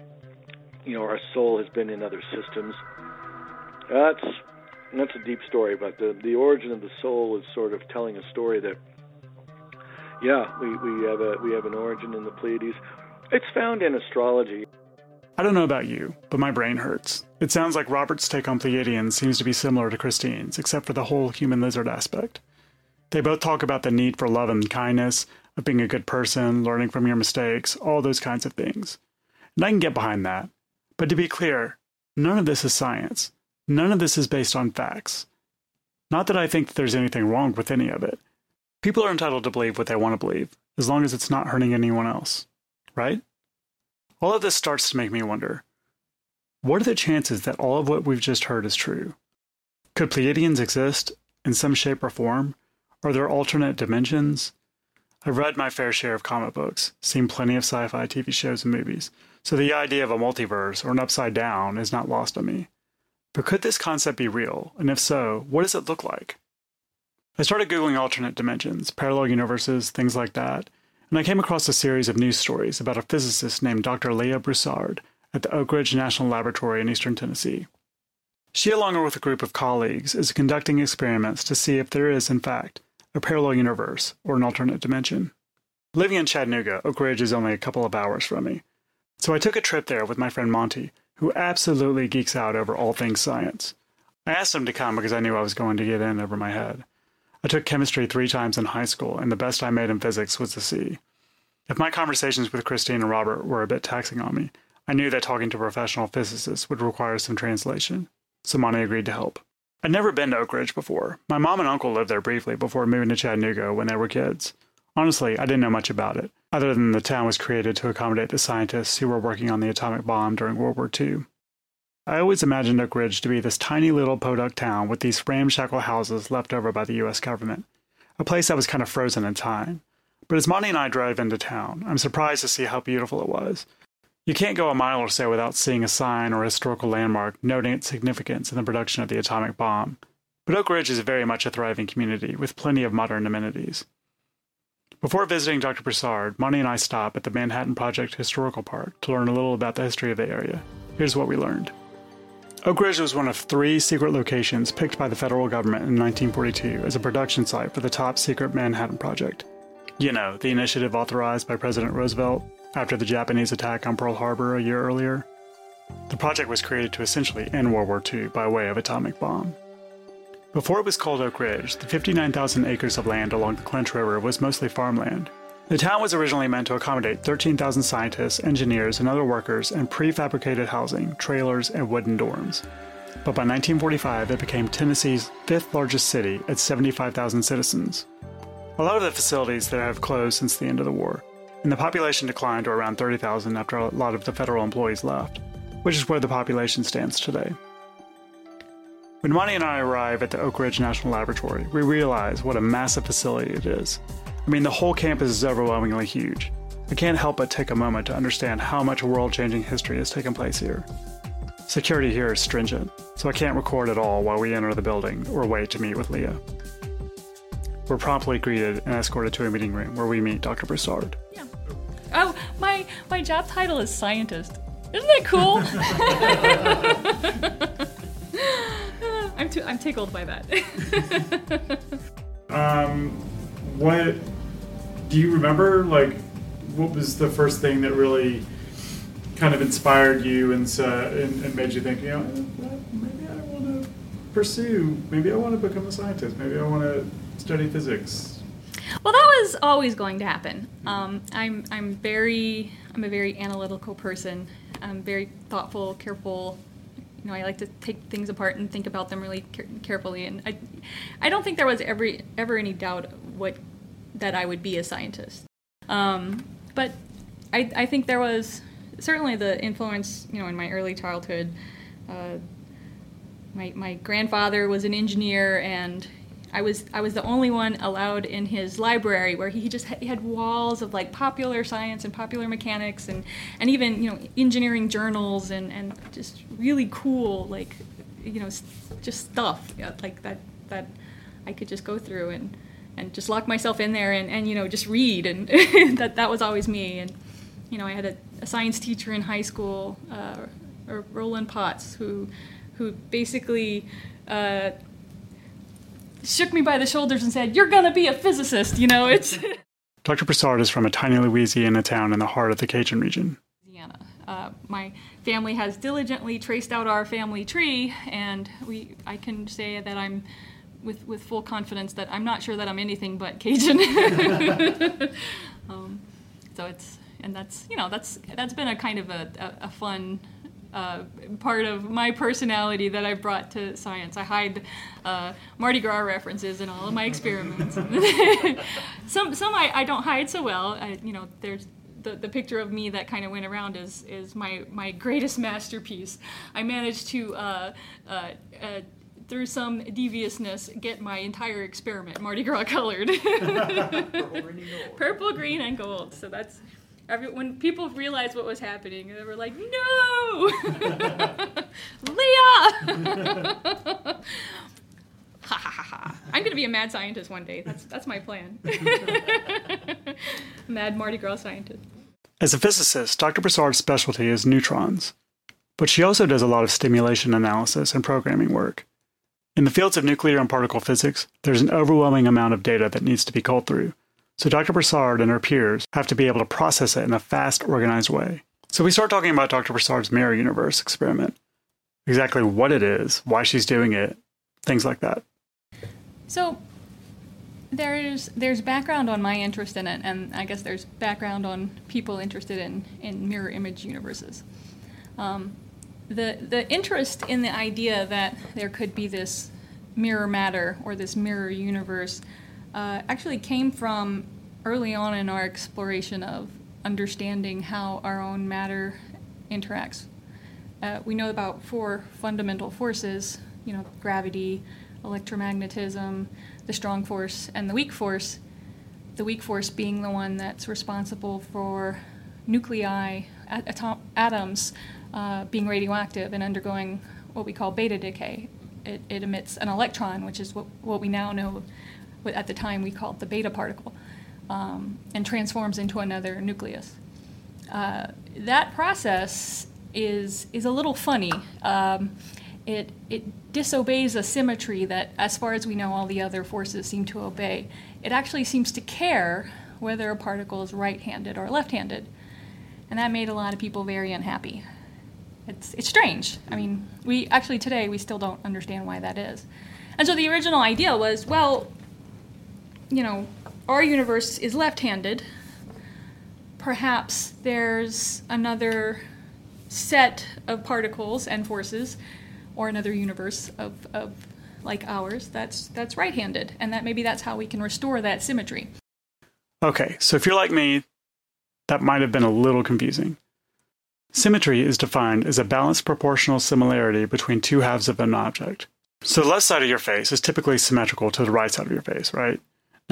You know, our soul has been in other systems that's that's a deep story, but the the origin of the soul is sort of telling a story that yeah, we, we have a we have an origin in the Pleiades. It's found in astrology. I don't know about you, but my brain hurts. It sounds like Robert's take on Pleiadians seems to be similar to Christine's, except for the whole human lizard aspect. They both talk about the need for love and kindness, of being a good person, learning from your mistakes, all those kinds of things. And I can get behind that. But to be clear, none of this is science. None of this is based on facts. Not that I think there's anything wrong with any of it. People are entitled to believe what they want to believe, as long as it's not hurting anyone else, right? All of this starts to make me wonder what are the chances that all of what we've just heard is true? Could Pleiadians exist in some shape or form? Are there alternate dimensions? I've read my fair share of comic books, seen plenty of sci fi TV shows and movies, so the idea of a multiverse or an upside down is not lost on me. But could this concept be real? And if so, what does it look like? I started Googling alternate dimensions, parallel universes, things like that, and I came across a series of news stories about a physicist named Dr. Leah Broussard at the Oak Ridge National Laboratory in eastern Tennessee. She, along with a group of colleagues, is conducting experiments to see if there is, in fact, a parallel universe or an alternate dimension. Living in Chattanooga, Oak Ridge is only a couple of hours from me, so I took a trip there with my friend Monty, who absolutely geeks out over all things science. I asked him to come because I knew I was going to get in over my head. I took chemistry three times in high school, and the best I made in physics was a C. If my conversations with Christine and Robert were a bit taxing on me, I knew that talking to professional physicists would require some translation, so Monty agreed to help. I'd never been to Oak Ridge before. My mom and uncle lived there briefly before moving to Chattanooga when they were kids. Honestly, I didn't know much about it, other than the town was created to accommodate the scientists who were working on the atomic bomb during World War II. I always imagined Oak Ridge to be this tiny little podunk town with these ramshackle houses left over by the US government, a place that was kind of frozen in time. But as Monty and I drove into town, I'm surprised to see how beautiful it was. You can't go a mile or so without seeing a sign or a historical landmark noting its significance in the production of the atomic bomb. But Oak Ridge is very much a thriving community with plenty of modern amenities. Before visiting Dr. Broussard, Monty and I stop at the Manhattan Project Historical Park to learn a little about the history of the area. Here's what we learned. Oak Ridge was one of three secret locations picked by the federal government in 1942 as a production site for the top secret Manhattan Project. You know, the initiative authorized by President Roosevelt after the Japanese attack on Pearl Harbor a year earlier. The project was created to essentially end World War II by way of atomic bomb. Before it was called Oak Ridge, the 59,000 acres of land along the Clinch River was mostly farmland, the town was originally meant to accommodate 13,000 scientists, engineers, and other workers in prefabricated housing, trailers, and wooden dorms. But by 1945, it became Tennessee's fifth largest city at 75,000 citizens. A lot of the facilities there have closed since the end of the war, and the population declined to around 30,000 after a lot of the federal employees left, which is where the population stands today. When Monty and I arrive at the Oak Ridge National Laboratory, we realize what a massive facility it is I mean, the whole campus is overwhelmingly huge. I can't help but take a moment to understand how much world changing history has taken place here. Security here is stringent, so I can't record at all while we enter the building or wait to meet with Leah. We're promptly greeted and escorted to a meeting room where we meet Dr. Broussard. Yeah. Oh, my my job title is scientist. Isn't that cool? I'm too, I'm tickled by that. um, what do you remember? Like, what was the first thing that really kind of inspired you and, uh, and, and made you think, you know, maybe I want to pursue, maybe I want to become a scientist, maybe I want to study physics? Well, that was always going to happen. Um, I'm I'm very I'm a very analytical person. I'm very thoughtful, careful. You know, I like to take things apart and think about them really carefully. And I I don't think there was ever ever any doubt what that I would be a scientist. Um, but I, I think there was certainly the influence, you know, in my early childhood. Uh, my my grandfather was an engineer, and I was I was the only one allowed in his library where he just had, he had walls of like popular science and popular mechanics and and even you know engineering journals and and just really cool like you know just stuff like that that I could just go through and and just lock myself in there and, and you know just read and that that was always me. And you know I had a, a science teacher in high school uh, Roland Potts who who basically uh, shook me by the shoulders and said you're gonna be a physicist you know it's Dr. Broussard is from a tiny Louisiana town in the heart of the Cajun region. Louisiana. Uh, my family has diligently traced out our family tree, and we I can say that I'm with with full confidence that I'm not sure that I'm anything but Cajun. um, so it's and that's you know that's that's been a kind of a, a, a, fun uh, part of my personality that I brought to science. I hide uh, Mardi Gras references in all of my experiments. some some I, I don't hide so well. I, you know, there's the, the picture of me that kind of went around is is my my greatest masterpiece. I managed to. Uh, uh, uh through some deviousness, get my entire experiment Mardi Gras colored. Purple, green, and gold. So that's Every, when people realized what was happening, they were like, "No, Leah!" I'm gonna be a mad scientist one day. That's that's my plan. mad Mardi Gras scientist. As a physicist, Dr. Broussard's specialty is neutrons, but she also does a lot of stimulation analysis and programming work. In the fields of nuclear and particle physics, there's an overwhelming amount of data that needs to be culled through, so Dr. Broussard and her peers have to be able to process it in a fast, organized way. So we start talking about Dr. Broussard's mirror universe experiment. Exactly what it is, why she's doing it, things like that. So there's there's background on my interest in it, and I guess there's background on people interested in, in mirror image universes. Um, the the interest in the idea that there could be this mirror matter or this mirror universe uh, actually came from early on in our exploration of understanding how our own matter interacts. Uh, we know about four fundamental forces, you know, gravity, electromagnetism, the strong force, and the weak force. The weak force being the one that's responsible for nuclei, atom- atoms, uh, being radioactive and undergoing what we call beta decay. It, it emits an electron, which is what, what we now know at the time we called the beta particle, um, and transforms into another nucleus. Uh, that process is is a little funny. Um, it it disobeys a symmetry that, as far as we know, all the other forces seem to obey. It actually seems to care whether a particle is right-handed or left-handed, and that made a lot of people very unhappy. It's it's strange. I mean, we actually today we still don't understand why that is. And so the original idea was, well, you know, our universe is left handed, perhaps there's another set of particles and forces or another universe of, of like ours that's that's right-handed and that maybe that's how we can restore that symmetry. Okay so if you're like me that might have been a little confusing. Symmetry is defined as a balanced proportional similarity between two halves of an object. So the left side of your face is typically symmetrical to the right side of your face right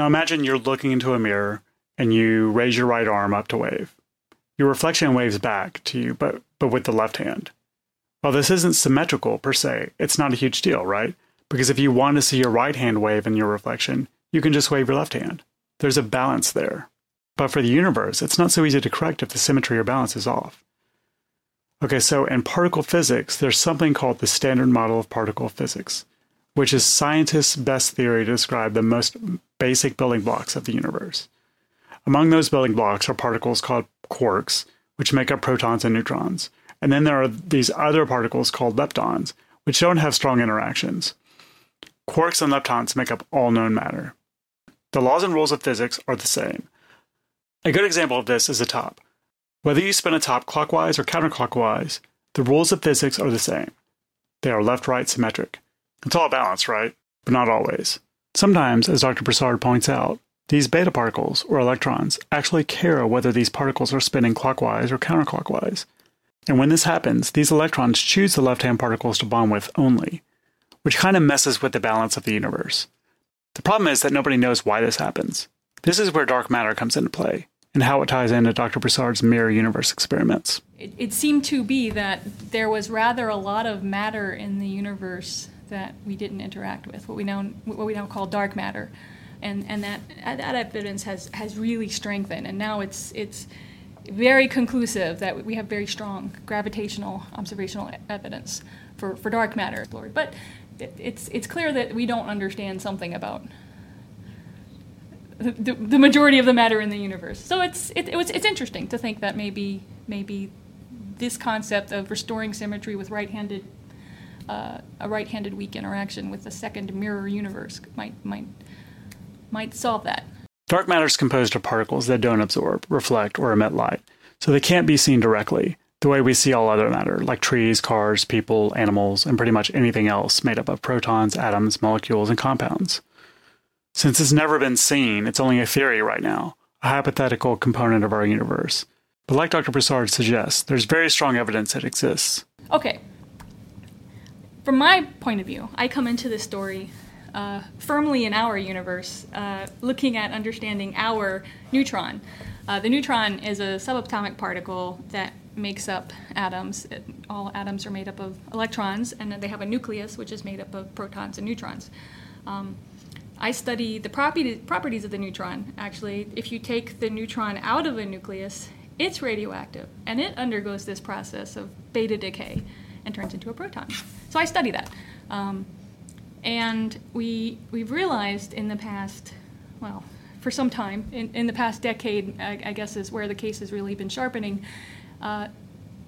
now imagine you're looking into a mirror and you raise your right arm up to wave. Your reflection waves back to you, but, but with the left hand. While this isn't symmetrical per se, it's not a huge deal, right? Because if you want to see your right hand wave in your reflection, you can just wave your left hand. There's a balance there. But for the universe, it's not so easy to correct if the symmetry or balance is off. Okay, so in particle physics, there's something called the Standard Model of Particle Physics which is scientists' best theory to describe the most basic building blocks of the universe. Among those building blocks are particles called quarks, which make up protons and neutrons. And then there are these other particles called leptons, which don't have strong interactions. Quarks and leptons make up all known matter. The laws and rules of physics are the same. A good example of this is a top. Whether you spin a top clockwise or counterclockwise, the rules of physics are the same. They are left right symmetric. It's all balance, right? But not always. Sometimes, as Dr. Broussard points out, these beta particles, or electrons, actually care whether these particles are spinning clockwise or counterclockwise. And when this happens, these electrons choose the left hand particles to bond with only, which kind of messes with the balance of the universe. The problem is that nobody knows why this happens. This is where dark matter comes into play, and how it ties into Dr. Broussard's mirror universe experiments. It, it seemed to be that there was rather a lot of matter in the universe that we didn't interact with, what we now what we now call dark matter, and and that that evidence has has really strengthened, and now it's it's very conclusive that we have very strong gravitational observational evidence for, for dark matter. But it, it's it's clear that we don't understand something about the, the, majority of the matter in the universe. So it's it, it was it's interesting to think that maybe maybe this concept of restoring symmetry with right-handed uh, a right-handed weak interaction with the second mirror universe might might might solve that. Dark matter is composed of particles that don't absorb, reflect, or emit light, so they can't be seen directly. the way we see all other matter, like trees, cars, people, animals, and pretty much anything else made up of protons, atoms, molecules, and compounds. Since it's never been seen, it's only a theory right now, a hypothetical component of our universe. But like Dr. Broussard suggests, there's very strong evidence it exists. Okay. From my point of view, I come into this story uh, firmly in our universe, uh, looking at understanding our neutron. Uh, the neutron is a subatomic particle that makes up atoms. It, all atoms are made up of electrons, and they have a nucleus, which is made up of protons and neutrons. Um, I study the property, properties of the neutron. Actually, if you take the neutron out of a nucleus, it's radioactive, and it undergoes this process of beta decay and turns into a proton. So I study that. Um, and we, we've realized in the past, well, for some time, in, in the past decade, I, I guess is where the case has really been sharpening, uh,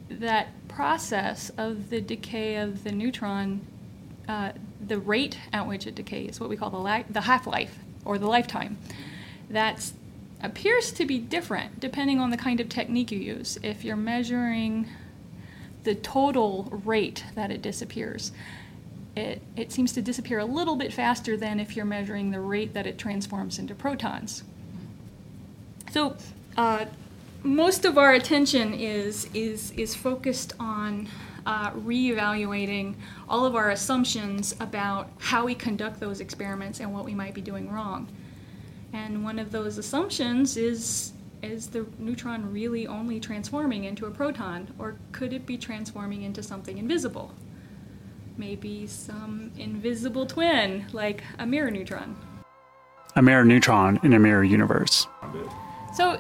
that process of the decay of the neutron, uh, the rate at which it decays, what we call the, la- the half life or the lifetime, that appears to be different depending on the kind of technique you use. If you're measuring the total rate that it disappears, it, it seems to disappear a little bit faster than if you're measuring the rate that it transforms into protons. So, uh, most of our attention is, is, is focused on uh, reevaluating all of our assumptions about how we conduct those experiments and what we might be doing wrong. And one of those assumptions is is the neutron really only transforming into a proton, or could it be transforming into something invisible? maybe some invisible twin, like a mirror neutron. A mirror neutron in a mirror universe. So,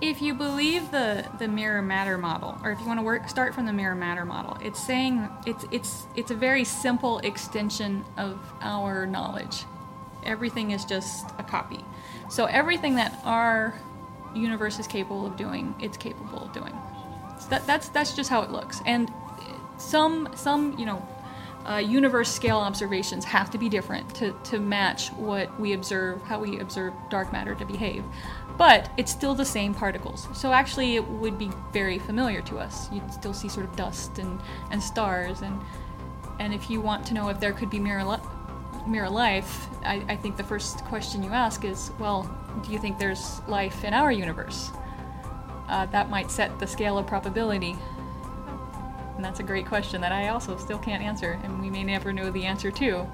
if you believe the, the mirror matter model, or if you want to work start from the mirror matter model, it's saying it's it's it's a very simple extension of our knowledge. Everything is just a copy. So everything that our universe is capable of doing, it's capable of doing. So that, that's that's just how it looks. And some some you know uh, universe scale observations have to be different to, to match what we observe, how we observe dark matter to behave. But it's still the same particles. So actually, it would be very familiar to us. You'd still see sort of dust and, and stars. And, and if you want to know if there could be mirror, li- mirror life, I, I think the first question you ask is well, do you think there's life in our universe? Uh, that might set the scale of probability and that's a great question that I also still can't answer, and we may never know the answer to,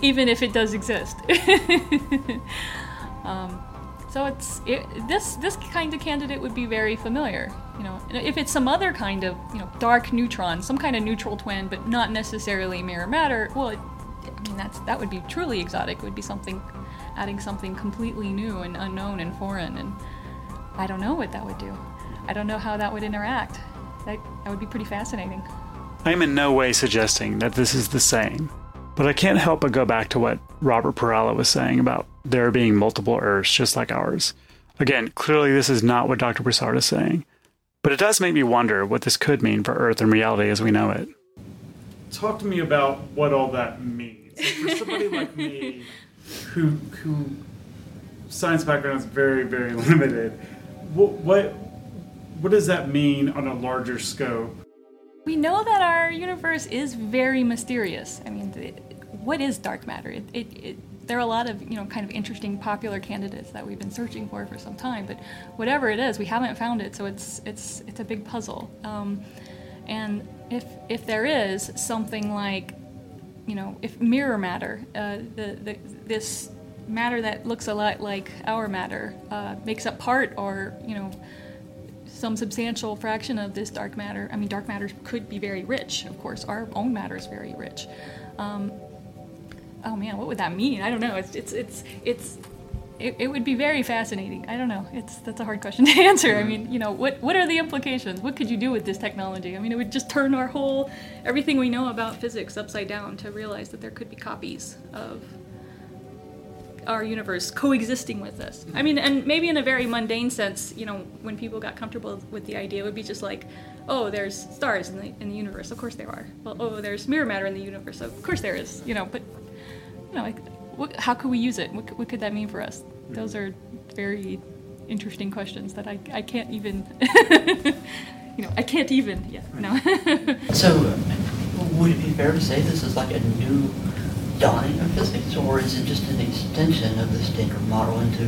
even if it does exist. um, so it's it, this this kind of candidate would be very familiar. You know, if it's some other kind of you know dark neutron, some kind of neutral twin, but not necessarily mirror matter. Well, it, I mean that's that would be truly exotic. It would be something adding something completely new and unknown and foreign, and I don't know what that would do. I don't know how that would interact. That, that would be pretty fascinating. I am in no way suggesting that this is the same, but I can't help but go back to what Robert Perala was saying about there being multiple Earths just like ours. Again, clearly this is not what Dr. Broussard is saying, but it does make me wonder what this could mean for Earth and reality as we know it. Talk to me about what all that means. For somebody like me, who who science background is very very limited, what, what what does that mean on a larger scope? We know that our universe is very mysterious. I mean, what is dark matter? It, it, it, there are a lot of you know kind of interesting popular candidates that we've been searching for for some time, but whatever it is, we haven't found it. So it's it's it's a big puzzle. Um, and if if there is something like you know if mirror matter, uh, the, the this matter that looks a lot like our matter uh, makes up part or you know some substantial fraction of this dark matter. I mean, dark matter could be very rich, of course. Our own matter is very rich. Um, oh man, what would that mean? I don't know. It's it's it's it's. It, it would be very fascinating. I don't know. It's that's a hard question to answer. I mm-hmm. mean, you know, what what are the implications? What could you do with this technology? I mean, it would just turn our whole everything we know about physics upside down to realize that there could be copies of our universe coexisting with us. I mean, and maybe in a very mundane sense, you know, when people got comfortable with the idea, it would be just like, oh, there's stars in the in the universe. Of course there are. Well, oh, there's mirror matter in the universe. Of course there is. You know, but you know, like, what, how could we use it? What, what could that mean for us? Those are very interesting questions that I, I can't even you know, I can't even. Yeah, no. so, would it be fair to say this is like a new dawning of physics, or is it just an extension of the standard model into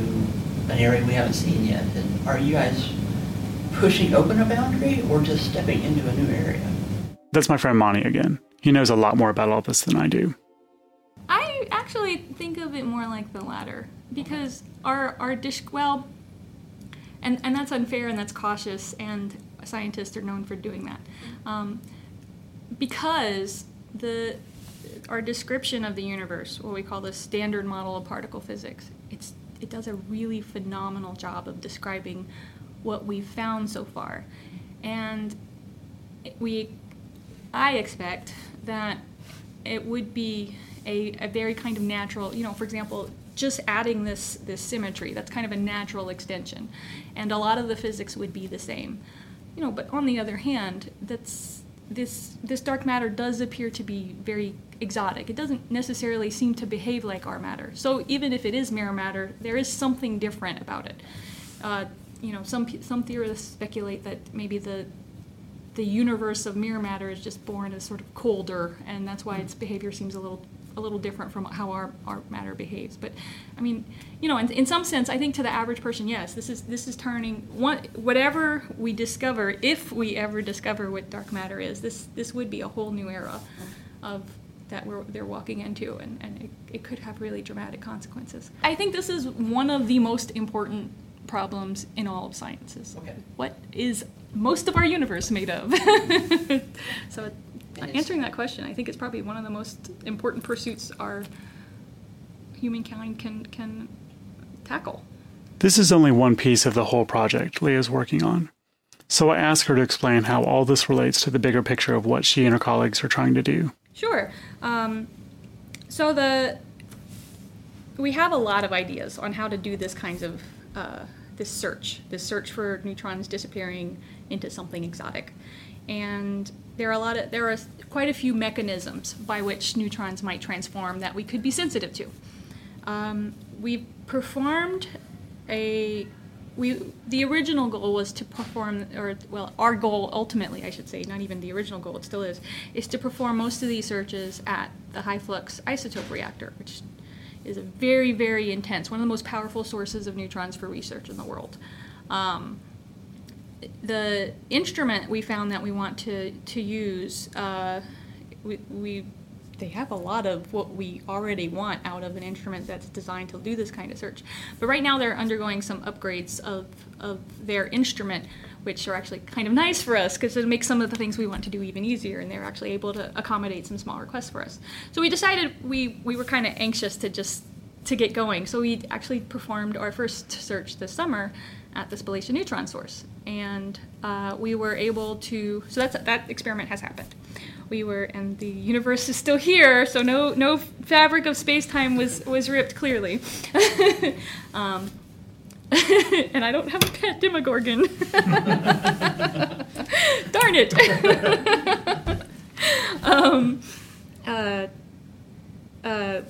an area we haven't seen yet? And are you guys pushing open a boundary, or just stepping into a new area? That's my friend Monty again. He knows a lot more about all this than I do. I actually think of it more like the latter because our our dish well, and and that's unfair and that's cautious, and scientists are known for doing that, um, because the our description of the universe, what we call the standard model of particle physics, it's it does a really phenomenal job of describing what we've found so far, and we I expect that it would be a, a very kind of natural, you know, for example, just adding this this symmetry, that's kind of a natural extension. And a lot of the physics would be the same. You know, but on the other hand, that's this this dark matter does appear to be very exotic. It doesn't necessarily seem to behave like our matter. So even if it is mirror matter, there is something different about it. Uh, you know, some some theorists speculate that maybe the the universe of mirror matter is just born as sort of colder, and that's why its behavior seems a little a little different from how our, our matter behaves. But I mean, you know, in, in some sense, I think to the average person, yes, this is this is turning one whatever we discover, if we ever discover what dark matter is, this this would be a whole new era of that we're, they're walking into, and, and it, it could have really dramatic consequences. I think this is one of the most important problems in all of sciences. Okay. What is most of our universe made of? so answering that question, I think it's probably one of the most important pursuits our humankind can can tackle. This is only one piece of the whole project Leah's working on. So I asked her to explain how all this relates to the bigger picture of what she and her colleagues are trying to do. Sure. Um, so the we have a lot of ideas on how to do this kinds of uh, this search, this search for neutrons disappearing into something exotic, and there are a lot of there are quite a few mechanisms by which neutrons might transform that we could be sensitive to. Um, we performed a we the original goal was to perform or well our goal ultimately I should say not even the original goal it still is is to perform most of these searches at the high flux isotope reactor which is a very very intense one of the most powerful sources of neutrons for research in the world. Um, the instrument we found that we want to to use, uh, we, we they have a lot of what we already want out of an instrument that's designed to do this kind of search. But right now they're undergoing some upgrades of, of their instrument, which are actually kind of nice for us because it makes some of the things we want to do even easier, and they're actually able to accommodate some small requests for us. So we decided we, we were kind of anxious to just to get going. So we actually performed our first search this summer at the spallation neutron source, and uh, we were able to. So that's that experiment has happened. We were, and the universe is still here. So no no fabric of space time was was ripped clearly. um, and I don't have a pet Demogorgon. Darn it. um, uh, uh,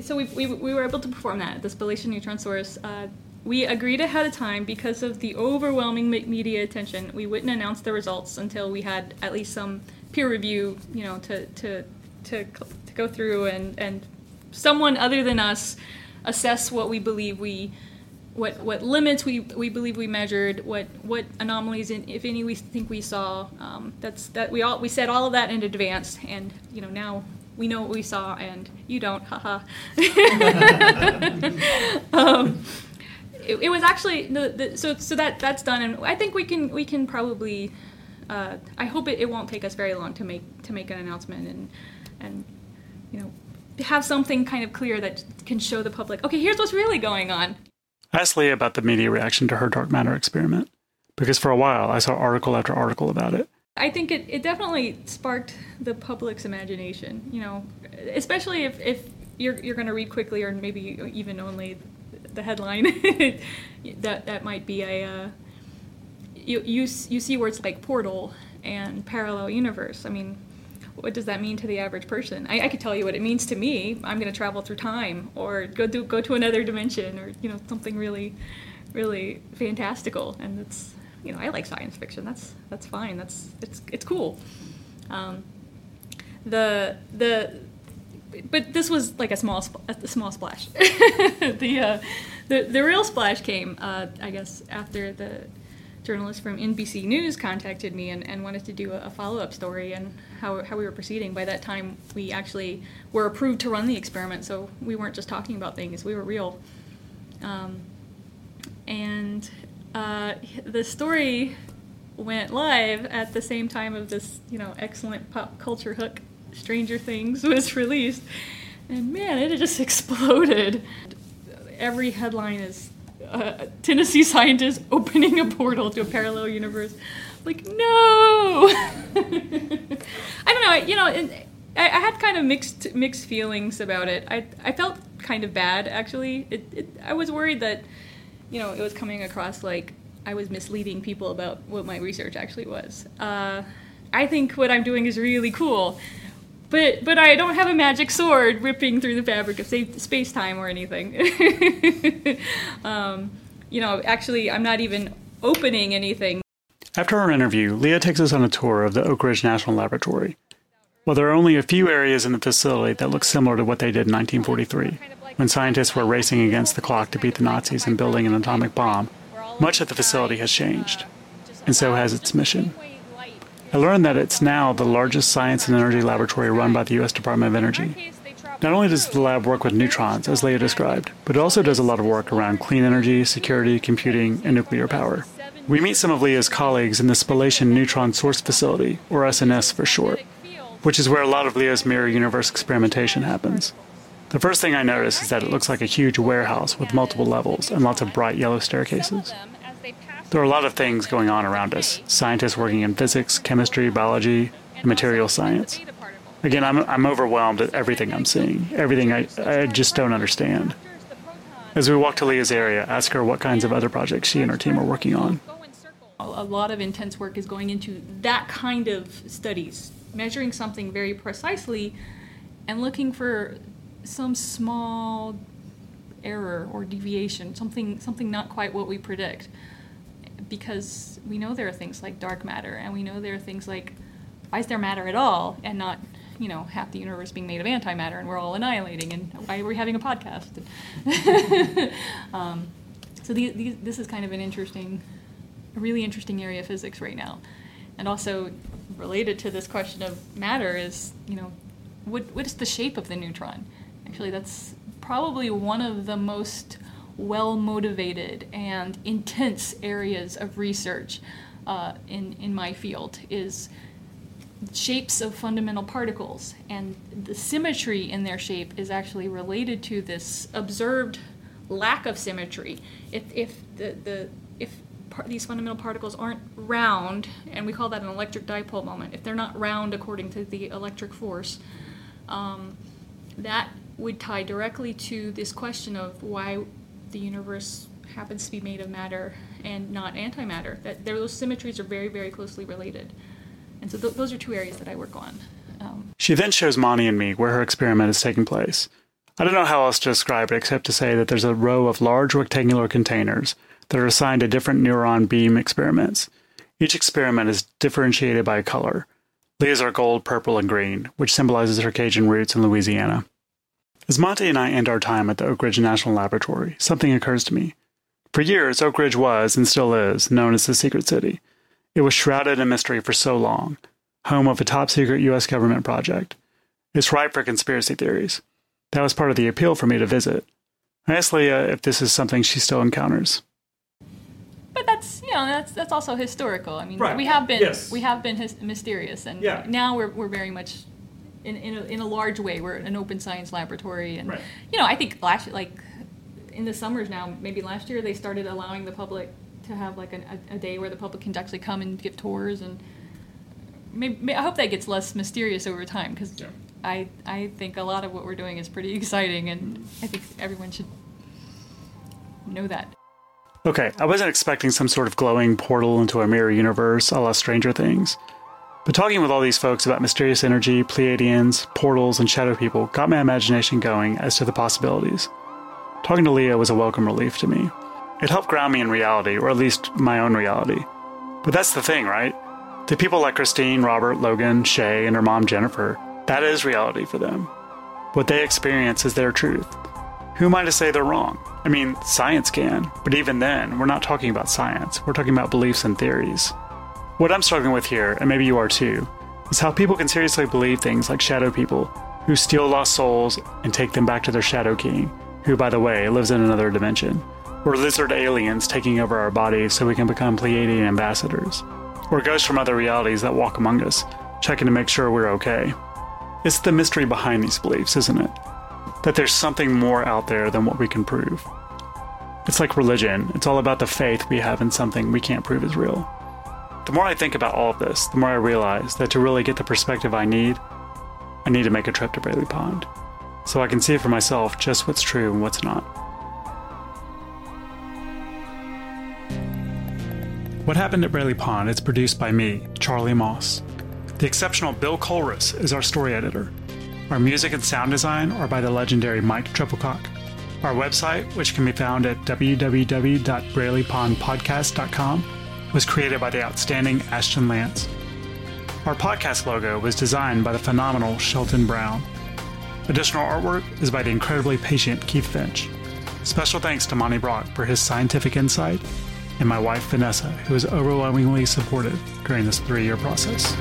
so we, we, we were able to perform that at the spallation neutron source. We agreed ahead of time because of the overwhelming media attention. We wouldn't announce the results until we had at least some peer review, you know, to to to, to go through and and someone other than us assess what we believe we what what limits we, we believe we measured, what what anomalies, in, if any, we think we saw. Um, that's that we all we said all of that in advance, and you know now we know what we saw, and you don't. Haha. um, it, it was actually the, the, so so that that's done, and I think we can we can probably. Uh, I hope it, it won't take us very long to make to make an announcement and and you know have something kind of clear that can show the public. Okay, here's what's really going on. I asked Leah about the media reaction to her dark matter experiment because for a while I saw article after article about it. I think it, it definitely sparked the public's imagination, you know, especially if, if you're, you're going to read quickly or maybe even only the headline that that might be a uh, you, you you see words like portal and parallel universe. I mean, what does that mean to the average person? I, I could tell you what it means to me. I'm going to travel through time or go to go to another dimension or you know something really really fantastical and it's you know, I like science fiction. That's that's fine. That's it's it's cool. Um, the the but this was like a small a small splash. the, uh, the the real splash came, uh, I guess, after the journalist from NBC News contacted me and, and wanted to do a, a follow up story and how, how we were proceeding. By that time, we actually were approved to run the experiment, so we weren't just talking about things; we were real. Um, and uh, the story went live at the same time of this, you know, excellent pop culture hook, Stranger Things, was released, and man, it just exploded. Every headline is uh, Tennessee scientists opening a portal to a parallel universe. Like, no! I don't know. You know, I, I, had kind of mixed mixed feelings about it. I I felt kind of bad actually. It, it I was worried that, you know, it was coming across like I was misleading people about what my research actually was. Uh, I think what I'm doing is really cool, but but I don't have a magic sword ripping through the fabric of space time or anything. um, you know, actually, I'm not even opening anything. After our interview, Leah takes us on a tour of the Oak Ridge National Laboratory. While there are only a few areas in the facility that look similar to what they did in 1943, when scientists were racing against the clock to beat the Nazis and building an atomic bomb, much of the facility has changed, and so has its mission. I learned that it's now the largest science and energy laboratory run by the U.S. Department of Energy. Not only does the lab work with neutrons, as Leah described, but it also does a lot of work around clean energy, security, computing, and nuclear power. We meet some of Leah's colleagues in the Spallation Neutron Source Facility, or SNS for short, which is where a lot of Leah's mirror universe experimentation happens. The first thing I notice is that it looks like a huge warehouse with multiple levels and lots of bright yellow staircases. There are a lot of things going on around us scientists working in physics, chemistry, biology, and material science. Again, I'm, I'm overwhelmed at everything I'm seeing, everything I, I just don't understand. As we walk to Leah's area, ask her what kinds of other projects she and her team are working on. A lot of intense work is going into that kind of studies, measuring something very precisely and looking for some small error or deviation, something something not quite what we predict. Because we know there are things like dark matter, and we know there are things like why is there matter at all, and not you know half the universe being made of antimatter, and we're all annihilating, and why are we having a podcast? um, so this is kind of an interesting, a really interesting area of physics right now, and also related to this question of matter is you know what what is the shape of the neutron? Actually, that's probably one of the most well motivated and intense areas of research uh, in, in my field is shapes of fundamental particles. And the symmetry in their shape is actually related to this observed lack of symmetry. If, if the, the if par- these fundamental particles aren't round and we call that an electric dipole moment if they're not round according to the electric force um, that would tie directly to this question of why the universe happens to be made of matter and not antimatter. That those symmetries are very, very closely related. And so th- those are two areas that I work on. Um, she then shows Monty and me where her experiment is taking place. I don't know how else to describe it except to say that there's a row of large rectangular containers that are assigned to different neutron beam experiments. Each experiment is differentiated by color. Leah's are gold, purple, and green, which symbolizes her Cajun roots in Louisiana. As Monty and I end our time at the Oak Ridge National Laboratory, something occurs to me. For years, Oak Ridge was, and still is, known as the Secret City. It was shrouded in mystery for so long, home of a top secret U.S. government project. It's ripe for conspiracy theories. That was part of the appeal for me to visit. I asked Leah if this is something she still encounters. But that's you know that's that's also historical. I mean, right. we have been yes. we have been his, mysterious, and yeah. now we're we're very much in, in, a, in a large way. We're an open science laboratory, and right. you know, I think last like in the summers now, maybe last year they started allowing the public to have like an, a, a, day where the public can actually come and give tours, and maybe, I hope that gets less mysterious over time because yeah. I I think a lot of what we're doing is pretty exciting, and I think everyone should know that. Okay, I wasn't expecting some sort of glowing portal into a mirror universe a la Stranger Things. But talking with all these folks about mysterious energy, Pleiadians, portals, and shadow people got my imagination going as to the possibilities. Talking to Leah was a welcome relief to me. It helped ground me in reality, or at least my own reality. But that's the thing, right? To people like Christine, Robert, Logan, Shay, and her mom Jennifer, that is reality for them. What they experience is their truth. Who am I to say they're wrong? I mean, science can, but even then, we're not talking about science, we're talking about beliefs and theories. What I'm struggling with here, and maybe you are too, is how people can seriously believe things like shadow people, who steal lost souls and take them back to their shadow king, who, by the way, lives in another dimension, or lizard aliens taking over our bodies so we can become Pleiadian ambassadors, or ghosts from other realities that walk among us, checking to make sure we're okay. It's the mystery behind these beliefs, isn't it? That there's something more out there than what we can prove. It's like religion, it's all about the faith we have in something we can't prove is real. The more I think about all of this, the more I realize that to really get the perspective I need, I need to make a trip to Braley Pond, so I can see for myself just what's true and what's not. What Happened at Braley Pond is produced by me, Charlie Moss. The exceptional Bill Colress is our story editor. Our music and sound design are by the legendary Mike Triplecock. Our website, which can be found at www.braleypondpodcast.com, was created by the outstanding Ashton Lance. Our podcast logo was designed by the phenomenal Shelton Brown. Additional artwork is by the incredibly patient Keith Finch. Special thanks to Monty Brock for his scientific insight, and my wife Vanessa, who was overwhelmingly supportive during this three year process.